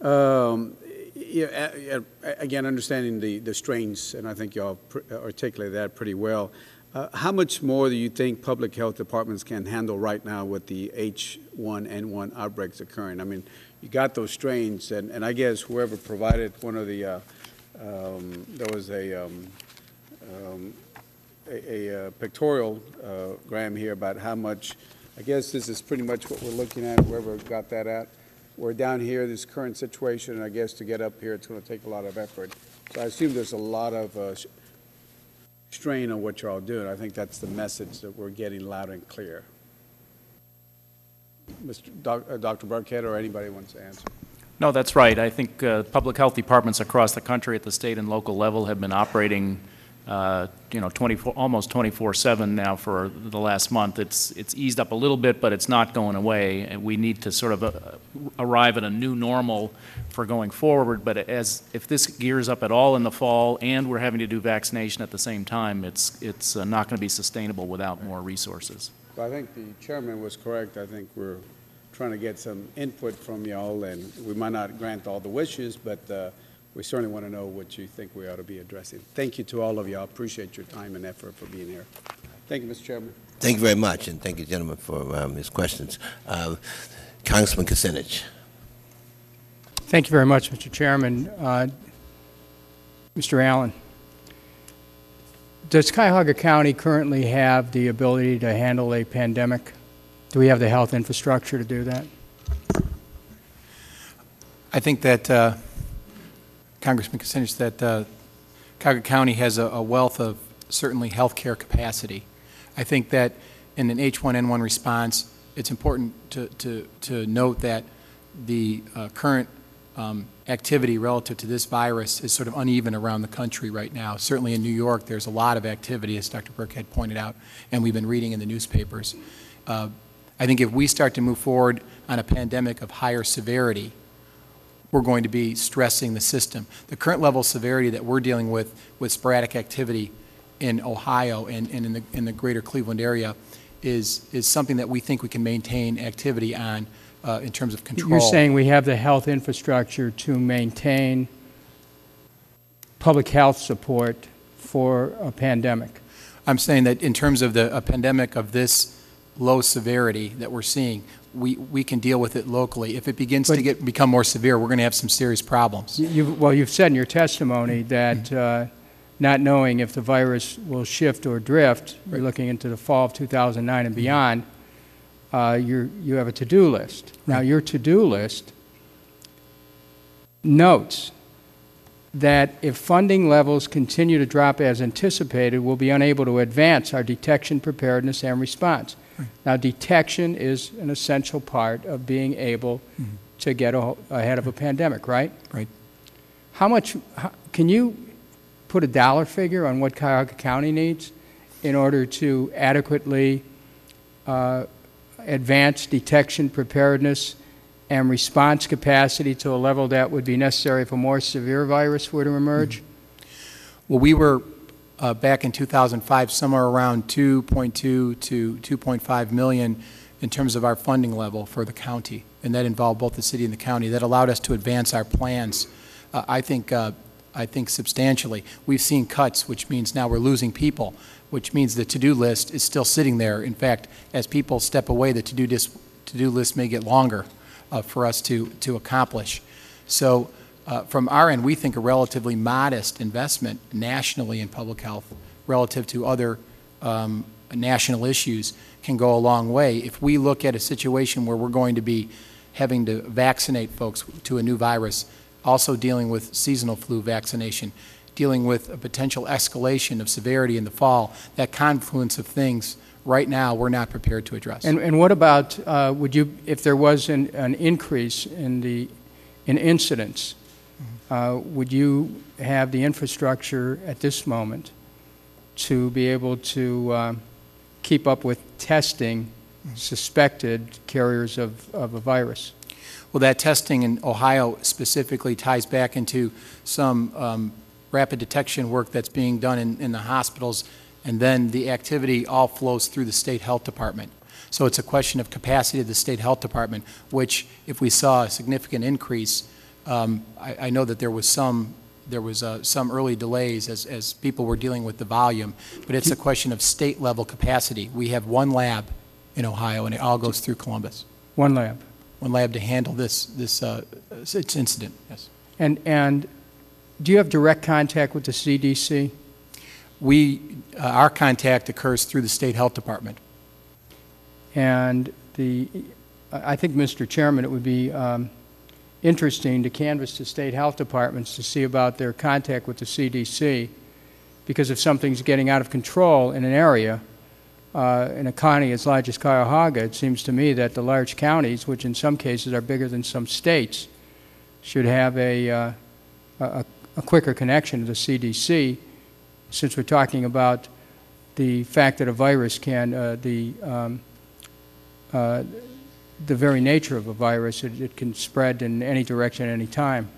Um, yeah, again, understanding the, the strains, and I think y'all articulated that pretty well. Uh, How much more do you think public health departments can handle right now with the H1N1 outbreaks occurring? I mean, you got those strains, and, and I guess whoever provided one of the, uh, um, there was a, um, a a, uh, pictorial uh, gram here about how much, I guess this is pretty much what we're looking at, whoever got that at. We're down here, this current situation, and I guess to get up here, it's going to take a lot of effort. So I assume there's a lot of uh, strain on what you're all doing. I think that's the message that we're getting loud and clear. Mr. Doc- uh, Dr. Birkhead or anybody wants to answer? No, that's right. I think uh, public health departments across the country at the state and local level have been operating, you know, 24, almost 24/7 now for the last month. It's, it's eased up a little bit, but it's not going away. And we need to sort of uh, arrive at a new normal for going forward. But as, if this gears up at all in the fall and we're having to do vaccination at the same time, it's, it's uh, not going to be sustainable without more resources. So I think the chairman was correct. I think we're trying to get some input from y'all, and we might not grant all the wishes, but uh, we certainly want to know what you think we ought to be addressing. Thank you to all of y'all. Appreciate your time and effort for being here. Thank you, Mr. Chairman. Thank you very much, and thank you, gentlemen, for um, his questions. Uh, Congressman Kucinich. Thank you very much, Mr. Chairman. Uh, Mr. Allan, does Cuyahoga County currently have the ability to handle a pandemic? Do we have the health infrastructure to do that? I think that, uh, Congressman Kucinich, that uh, Cuyahoga County has a a wealth of certainly healthcare capacity. I think that in an H1N1 response, it's important to, to, to note that the uh, current um, activity relative to this virus is sort of uneven around the country right now. Certainly in New York, there's a lot of activity, as Dr. Birkhead pointed out, and we've been reading in the newspapers. Uh, I think if we start to move forward on a pandemic of higher severity, we're going to be stressing the system. The current level of severity that we're dealing with, with sporadic activity in Ohio and, and in, the, in the greater Cleveland area is, is something that we think we can maintain activity on uh, in terms of control. You're saying we have the health infrastructure to maintain public health support for a pandemic? I'm saying that in terms of the, a pandemic of this low severity that we're seeing, we, we can deal with it locally. If it begins to get, become more severe, we're going to have some serious problems. You- You've, well, you've said in your testimony that uh, not knowing if the virus will shift or drift, you're looking into the fall of 2009 and beyond, uh, you're, you have a to-do list. Now, your to-do list notes that if funding levels continue to drop as anticipated, we'll be unable to advance our detection, preparedness, and response. Now, detection is an essential part of being able to get a- ahead of a pandemic, right? Right. How much, how- can you put a dollar figure on what Cuyahoga County needs in order to adequately uh, advance detection, preparedness, and response capacity to a level that would be necessary if a more severe virus were to emerge? Well, we were, uh, back in 2005, somewhere around 2.2 to 2.5 million in terms of our funding level for the county, and that involved both the city and the county. That allowed us to advance our plans, uh, I think, uh, I think substantially. We've seen cuts, which means now we're losing people, which means the to-do list is still sitting there. In fact, as people step away, the to-do to-do list may get longer uh, for us to, to accomplish. So uh, from our end, we think a relatively modest investment nationally in public health relative to other um, national issues can go a long way. If we look at a situation where we're going to be having to vaccinate folks to a new virus, also dealing with seasonal flu vaccination, dealing with a potential escalation of severity in the fall, that confluence of things, right now, we're not prepared to address. And, and what about, uh, would you, if there was an, an increase in the, in incidents, uh, would you have the infrastructure at this moment to be able to um, keep up with testing suspected carriers of, of a virus? Well, that testing in Ohio specifically ties back into some um, rapid detection work that's being done in, in the hospitals, and then the activity all flows through the state health department. So it's a question of capacity of the state health department, which, if we saw a significant increase, Um, I, I know that there was some, there was uh, some early delays as, as people were dealing with the volume, but it's a question of state-level capacity. We have one lab in Ohio, and it all goes through Columbus. One lab. One lab to handle this, this, uh, incident, yes. And, and do you have direct contact with the CDC? We, uh, our contact occurs through the State Health Department. And the, I think, Mr. Chairman, it would be um, interesting to canvass the state health departments to see about their contact with the CDC, because if something's getting out of control in an area, uh, in a county as large as Cuyahoga, it seems to me that the large counties, which in some cases are bigger than some states, should have a, uh, a, a quicker connection to the CDC, since we're talking about the fact that a virus can, uh, the um, uh, the very nature of a virus. It, it, can spread in any direction at any time.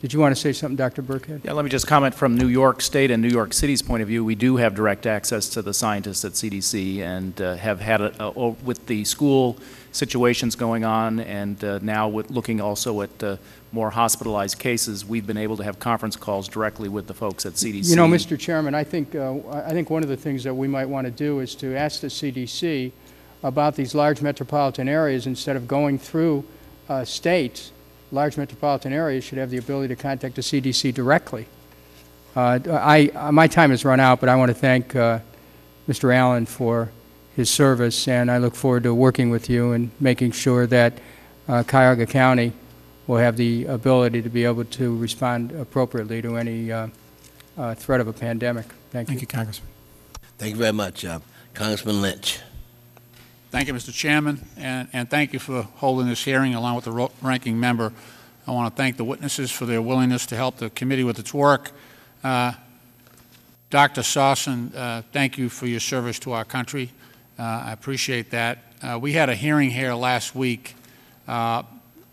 Did you want to say something, Dr. Birkhead? Yeah, let me just comment from New York State and New York City's point of view. We do have direct access to the scientists at CDC and uh, have had, a, a, with the school situations going on and uh, now with looking also at uh, more hospitalized cases, we've been able to have conference calls directly with the folks at CDC. You know, Mr. Chairman, I think, uh, I think one of the things that we might want to do is to ask the CDC about these large metropolitan areas instead of going through uh, states. Large metropolitan areas should have the ability to contact the CDC directly. Uh, I, uh, my time has run out, but I want to thank uh, Mr. Allan for his service, and I look forward to working with you and making sure that uh, Cuyahoga County will have the ability to be able to respond appropriately to any uh, threat of a pandemic. Thank you. Thank you, Congressman. Thank you very much. Congressman Lynch. Thank you, Mr. Chairman, and, and thank you for holding this hearing along with the ranking member. I want to thank the witnesses for their willingness to help the committee with its work. Uh, Dr. Sosin, uh, thank you for your service to our country. Uh, I appreciate that. Uh, we had a hearing here last week uh,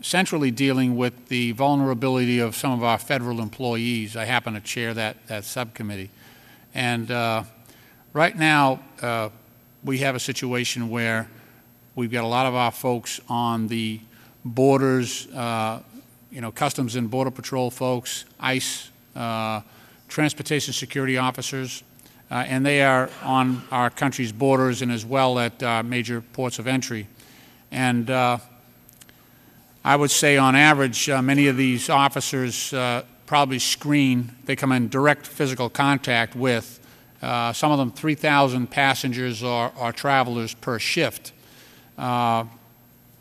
centrally dealing with the vulnerability of some of our federal employees. I happen to chair that, that subcommittee. And uh, right now, we have a situation where we've got a lot of our folks on the borders, uh, you know, Customs and Border Patrol folks, ICE, uh, transportation security officers, uh, and they are on our country's borders and as well at uh, major ports of entry. And uh, I would say on average, uh, many of these officers probably screen, they come in direct physical contact with uh, some of them 3,000 passengers or, or, travelers per shift. Uh,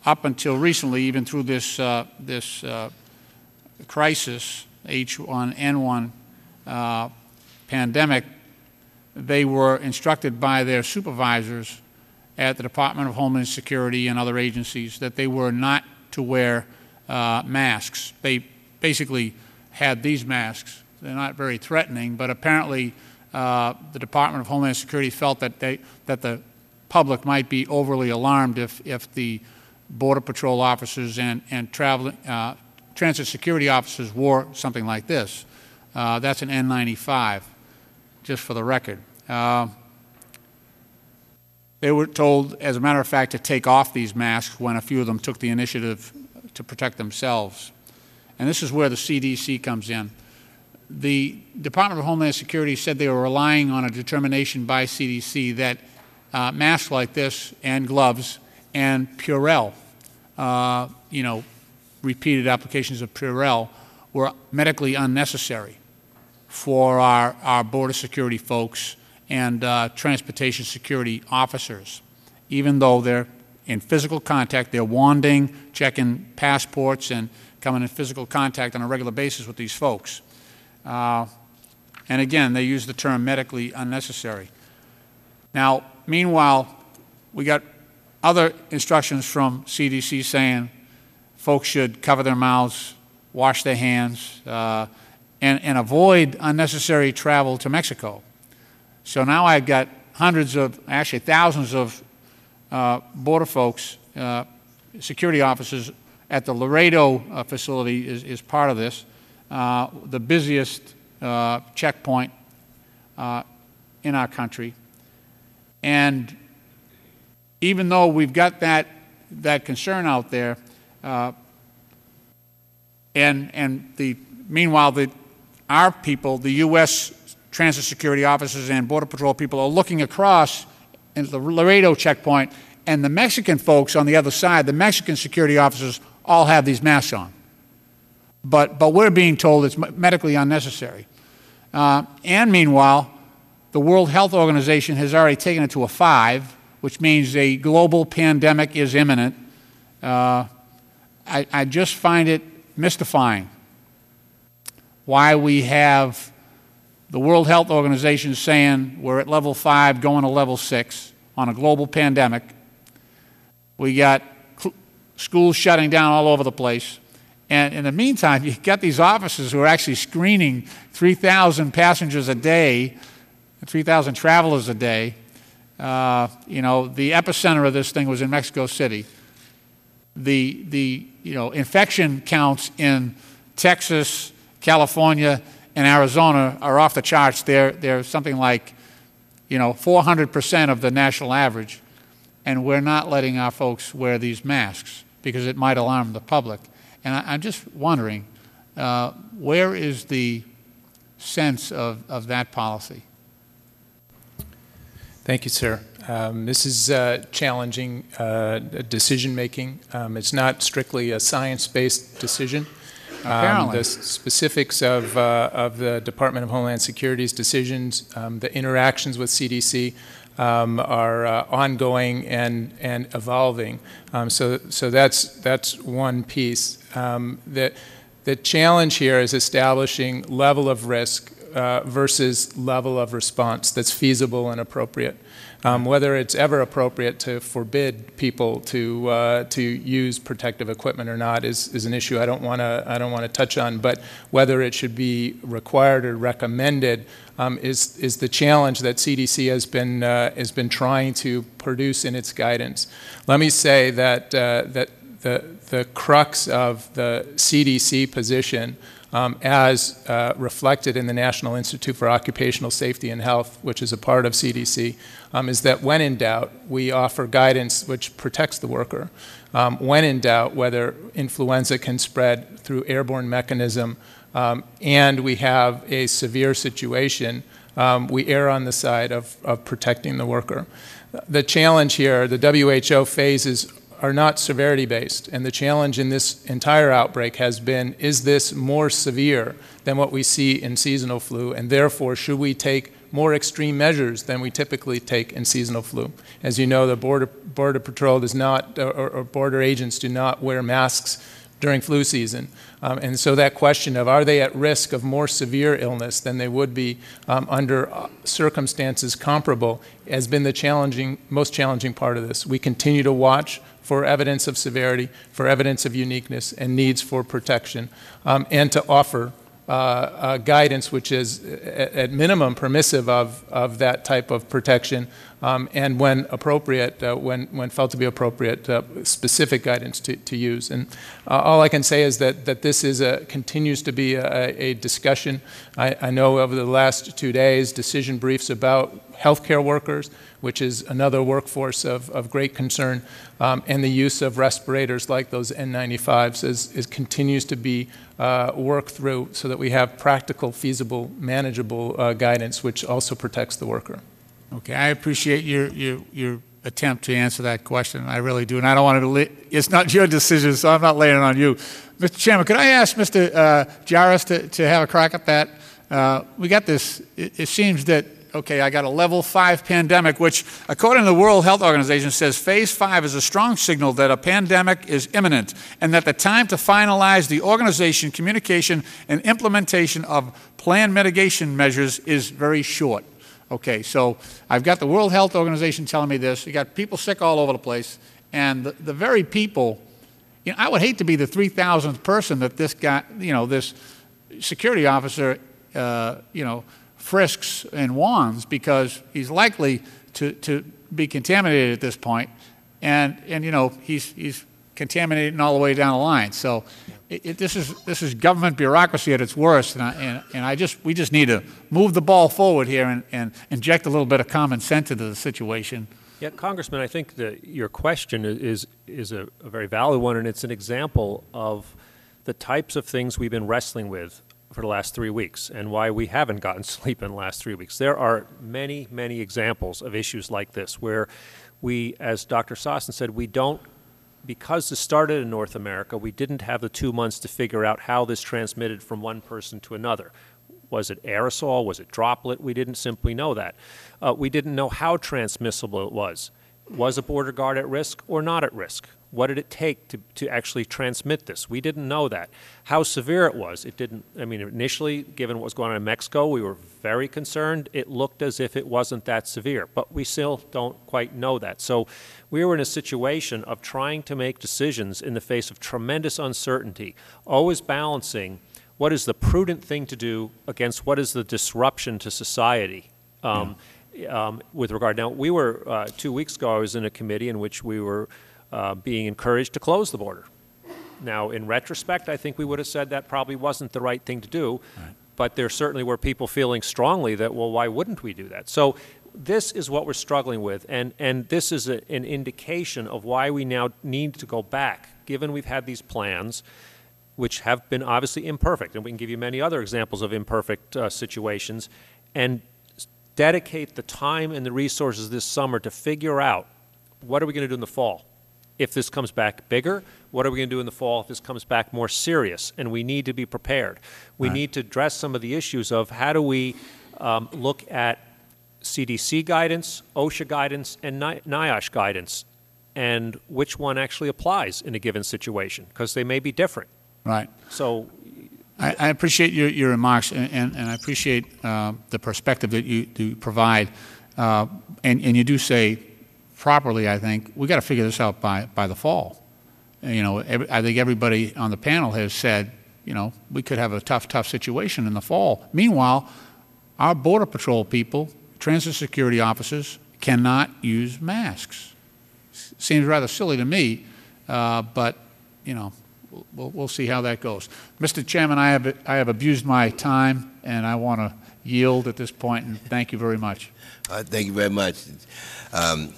up until recently, even through this, uh, this uh, crisis, H1N1 uh, pandemic, they were instructed by their supervisors at the Department of Homeland Security and other agencies that they were not to wear masks. They basically had these masks. They're not very threatening, but apparently uh, the Department of Homeland Security felt that, they, that the public might be overly alarmed if, if the Border Patrol officers and, and travel, uh, transit security officers wore something like this. Uh, that's an N95, just for the record. Uh, they were told, as a matter of fact, to take off these masks when a few of them took the initiative to protect themselves. And this is where the CDC comes in the Department of Homeland Security said they were relying on a determination by CDC that uh, masks like this and gloves and Purell, uh, you know, repeated applications of Purell were medically unnecessary for our, our border security folks and uh, transportation security officers, even though they're in physical contact, they're wanding, checking passports, and coming in physical contact on a regular basis with these folks. Uh, and again, they use the term medically unnecessary. Now, meanwhile, we got other instructions from CDC saying folks should cover their mouths, wash their hands, uh, and, and avoid unnecessary travel to Mexico. So now I've got hundreds of, actually thousands of uh, border folks, uh, security officers at the Laredo uh, facility is, is part of this. Uh, the busiest uh, checkpoint uh, in our country. And even though we've got that, that concern out there, uh, And, and the, meanwhile, the, our people, the U.S. Transit Security Officers and Border Patrol people are looking across at the Laredo checkpoint, and the Mexican folks on the other side, the Mexican security officers, all have these masks on. But, but we're being told it's medically unnecessary. Uh, and meanwhile, the World Health Organization has already taken it to a five, which means a global pandemic is imminent. Uh, I, I just find it mystifying why we have the World Health Organization saying we're at level five, going to level six on a global pandemic. We got schools shutting down all over the place. And in the meantime, you've got these officers who are actually screening 3,000 passengers a day, 3,000 travelers a day. Uh, you know, the epicenter of this thing was in Mexico City. The, the you know, infection counts in Texas, California, and Arizona are off the charts. They're, they're something like, you know, 400% of the national average. And we're not letting our folks wear these masks because it might alarm the public. And I, I'm just wondering, uh, where is the sense of, of that policy? Thank you, sir. Um, This is uh, challenging uh, decision-making. Um, It's not strictly a science-based decision. Um. The specifics of, uh, of the Department of Homeland Security's decisions, um, the interactions with CDC um, are uh, ongoing and, and evolving. Um, So, so that's, that's one piece. Um, The, the challenge here is establishing level of risk uh, versus level of response that's feasible and appropriate. Um, whether it's ever appropriate to forbid people to uh, to use protective equipment or not is, is an issue I don't want to I don't want to touch on. But whether it should be required or recommended um, is is the challenge that CDC has been uh, has been trying to produce in its guidance. Let me say that uh, that the the crux of the CDC position um, as uh, reflected in the National Institute for Occupational Safety and Health, which is a part of CDC, um, is that when in doubt, we offer guidance which protects the worker. Um, when in doubt, whether influenza can spread through airborne mechanism, um, and we have a severe situation, um, we err on the side of, of protecting the worker. The challenge here, the WHO phases are not severity based. And the challenge in this entire outbreak has been is this more severe than what we see in seasonal flu? And therefore, should we take more extreme measures than we typically take in seasonal flu? As you know, the Border, border Patrol does not, or, or border agents do not wear masks during flu season. Um, and so that question of are they at risk of more severe illness than they would be um, under uh, circumstances comparable has been the challenging, most challenging part of this. We continue to watch for evidence of severity, for evidence of uniqueness, and needs for protection, um, and to offer uh, uh, guidance which is, at, at minimum, permissive of, of that type of protection, um, and when appropriate, uh, when, when felt to be appropriate, uh, specific guidance to, to use. And uh, all I can say is that, that this is a, continues to be a, a discussion. I, I know over the last two days, decision briefs about healthcare workers, which is another workforce of, of great concern, um, and the use of respirators like those N95s is, is continues to be uh, worked through so that we have practical, feasible, manageable uh, guidance, which also protects the worker. Okay, I appreciate your, your, your attempt to answer that question. I really do, and I don't want to. It's not (laughs) your decision, so I'm not laying it on you, Mr. Chairman. Could I ask Mr. Uh, to, to have a crack at that? Uh, we got this. It, it seems that okay, I got a level five pandemic, which, according to the World Health Organization, says phase five is a strong signal that a pandemic is imminent and that the time to finalize the organization, communication, and implementation of planned mitigation measures is very short. Okay, so I've got the World Health Organization telling me this. You got people sick all over the place, and the, the very people, you know, I would hate to be the 3,000th person that this guy, you know, this security officer, uh, you know, frisks and wands because he's likely to, to be contaminated at this point, and and you know he's he's contaminating all the way down the line. So it, it, this is this is government bureaucracy at its worst, and I, and, and I just we just need to move the ball forward here and, and inject a little bit of common sense into the situation. Yeah, Congressman, I think that your question is is a, a very valid one, and it's an example of the types of things we've been wrestling with for the last three weeks and why we haven't gotten (laughs) sleep in the last three weeks. There are many, many examples of issues like this where we, as Dr. Sosin said, we don't, because this started in North America, we didn't have the two months to figure out how this transmitted from one person to another. Was it aerosol? Was it droplet? We didn't simply know that. Uh, we didn't know how transmissible it was. Was a border guard at risk or not at risk? What did it take to, to actually transmit this? We didn't know that. How severe it was, it didn't, I mean, initially, given what was going on in Mexico, we were very concerned. It looked as if it wasn't that severe, but we still don't quite know that. So we were in a situation of trying to make decisions in the face of tremendous uncertainty, always balancing what is the prudent thing to do against what is the disruption to society. Um, um, with regard. Now, we were, uh, two weeks ago, I was in a committee in which we were uh, being encouraged to close the border. Now, in retrospect, I think we would have said that probably wasn't the right thing to do, but there certainly were people feeling strongly that, well, why wouldn't we do that? So this is what we're struggling with, and, and this is a, an indication of why we now need to go back, given we've had these plans, which have been obviously imperfect, and we can give you many other examples of imperfect uh, situations, and dedicate the time and the resources this summer to figure out what are we going to do in the fall if this comes back bigger what are we going to do in the fall if this comes back more serious and we need to be prepared we Right. need to address some of the issues of how do we um, look at cdc guidance osha guidance and Ni- NIOSH guidance and which one actually applies in a given situation because they may be different Right. so I, I appreciate your, your remarks, and, and, and I appreciate uh, the perspective that you do provide. Uh, and, and you do say properly, I think, we got to figure this out by, by the fall. You know, every, I think everybody on the panel has said, you know, we could have a tough, tough situation in the fall. Meanwhile, our Border Patrol people, transit security officers, cannot use masks. Seems rather silly to me, uh, but, you know, we'll, we'll see how that goes. Mr. Chairman, I have, I have abused my time, and I want to yield at this point, and thank you very much. Uh, Thank you very much. Um,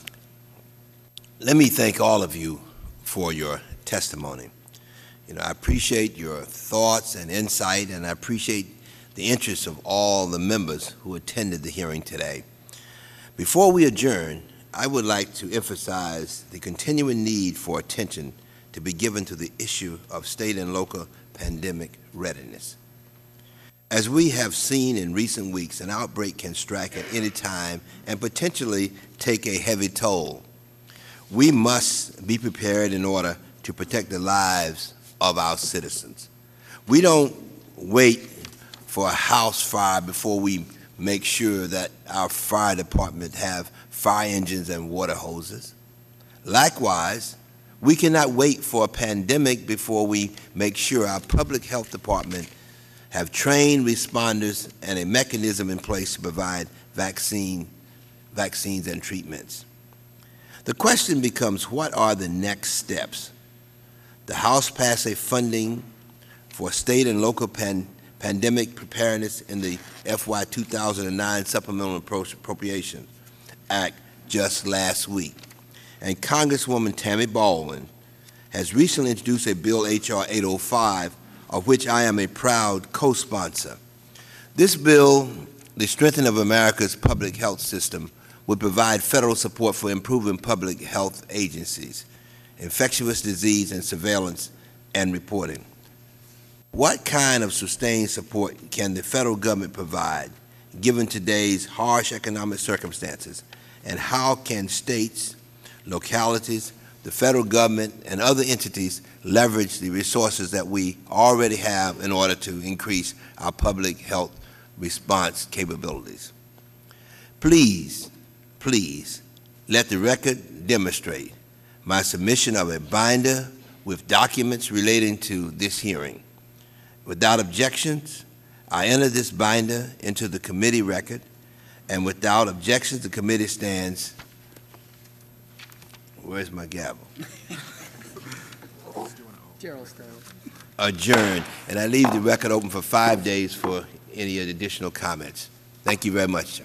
Let me thank all of you for your testimony. You know, I appreciate your thoughts and insight, and I appreciate the interest of all the members who attended the hearing today. Before we adjourn, I would like to emphasize the continuing need for attention to be given to the issue of state and local pandemic readiness. As we have seen in recent weeks, an outbreak can strike at any time and potentially take a heavy toll. We must be prepared in order to protect the lives of our citizens. We don't wait for a house fire before we make sure that our fire department have fire engines and water hoses. Likewise, we cannot wait for a pandemic before we make sure our public health department have trained responders and a mechanism in place to provide vaccine, vaccines and treatments. The question becomes, what are the next steps? The House passed a funding for state and local pan- pandemic preparedness in the FY 2009 Supplemental Appro- Appropriation Act just last week. And Congresswoman Tammy Baldwin has recently introduced a Bill H.R. 805 of which I am a proud co-sponsor. This bill, the strengthening of America's public health system, would provide federal support for improving public health agencies, infectious disease and surveillance and reporting. What kind of sustained support can the federal government provide given today's harsh economic circumstances? And how can states, localities, the federal government, and other entities leverage the resources that we already have in order to increase our public health response capabilities? Please, please, let the record demonstrate my submission of a binder with documents relating to this hearing. Without objections, I enter this binder into the committee record, and without objections, the committee stands. Where's my gavel? Gerald Adjourned. And I leave the record open for five days for any additional comments. Thank you very much.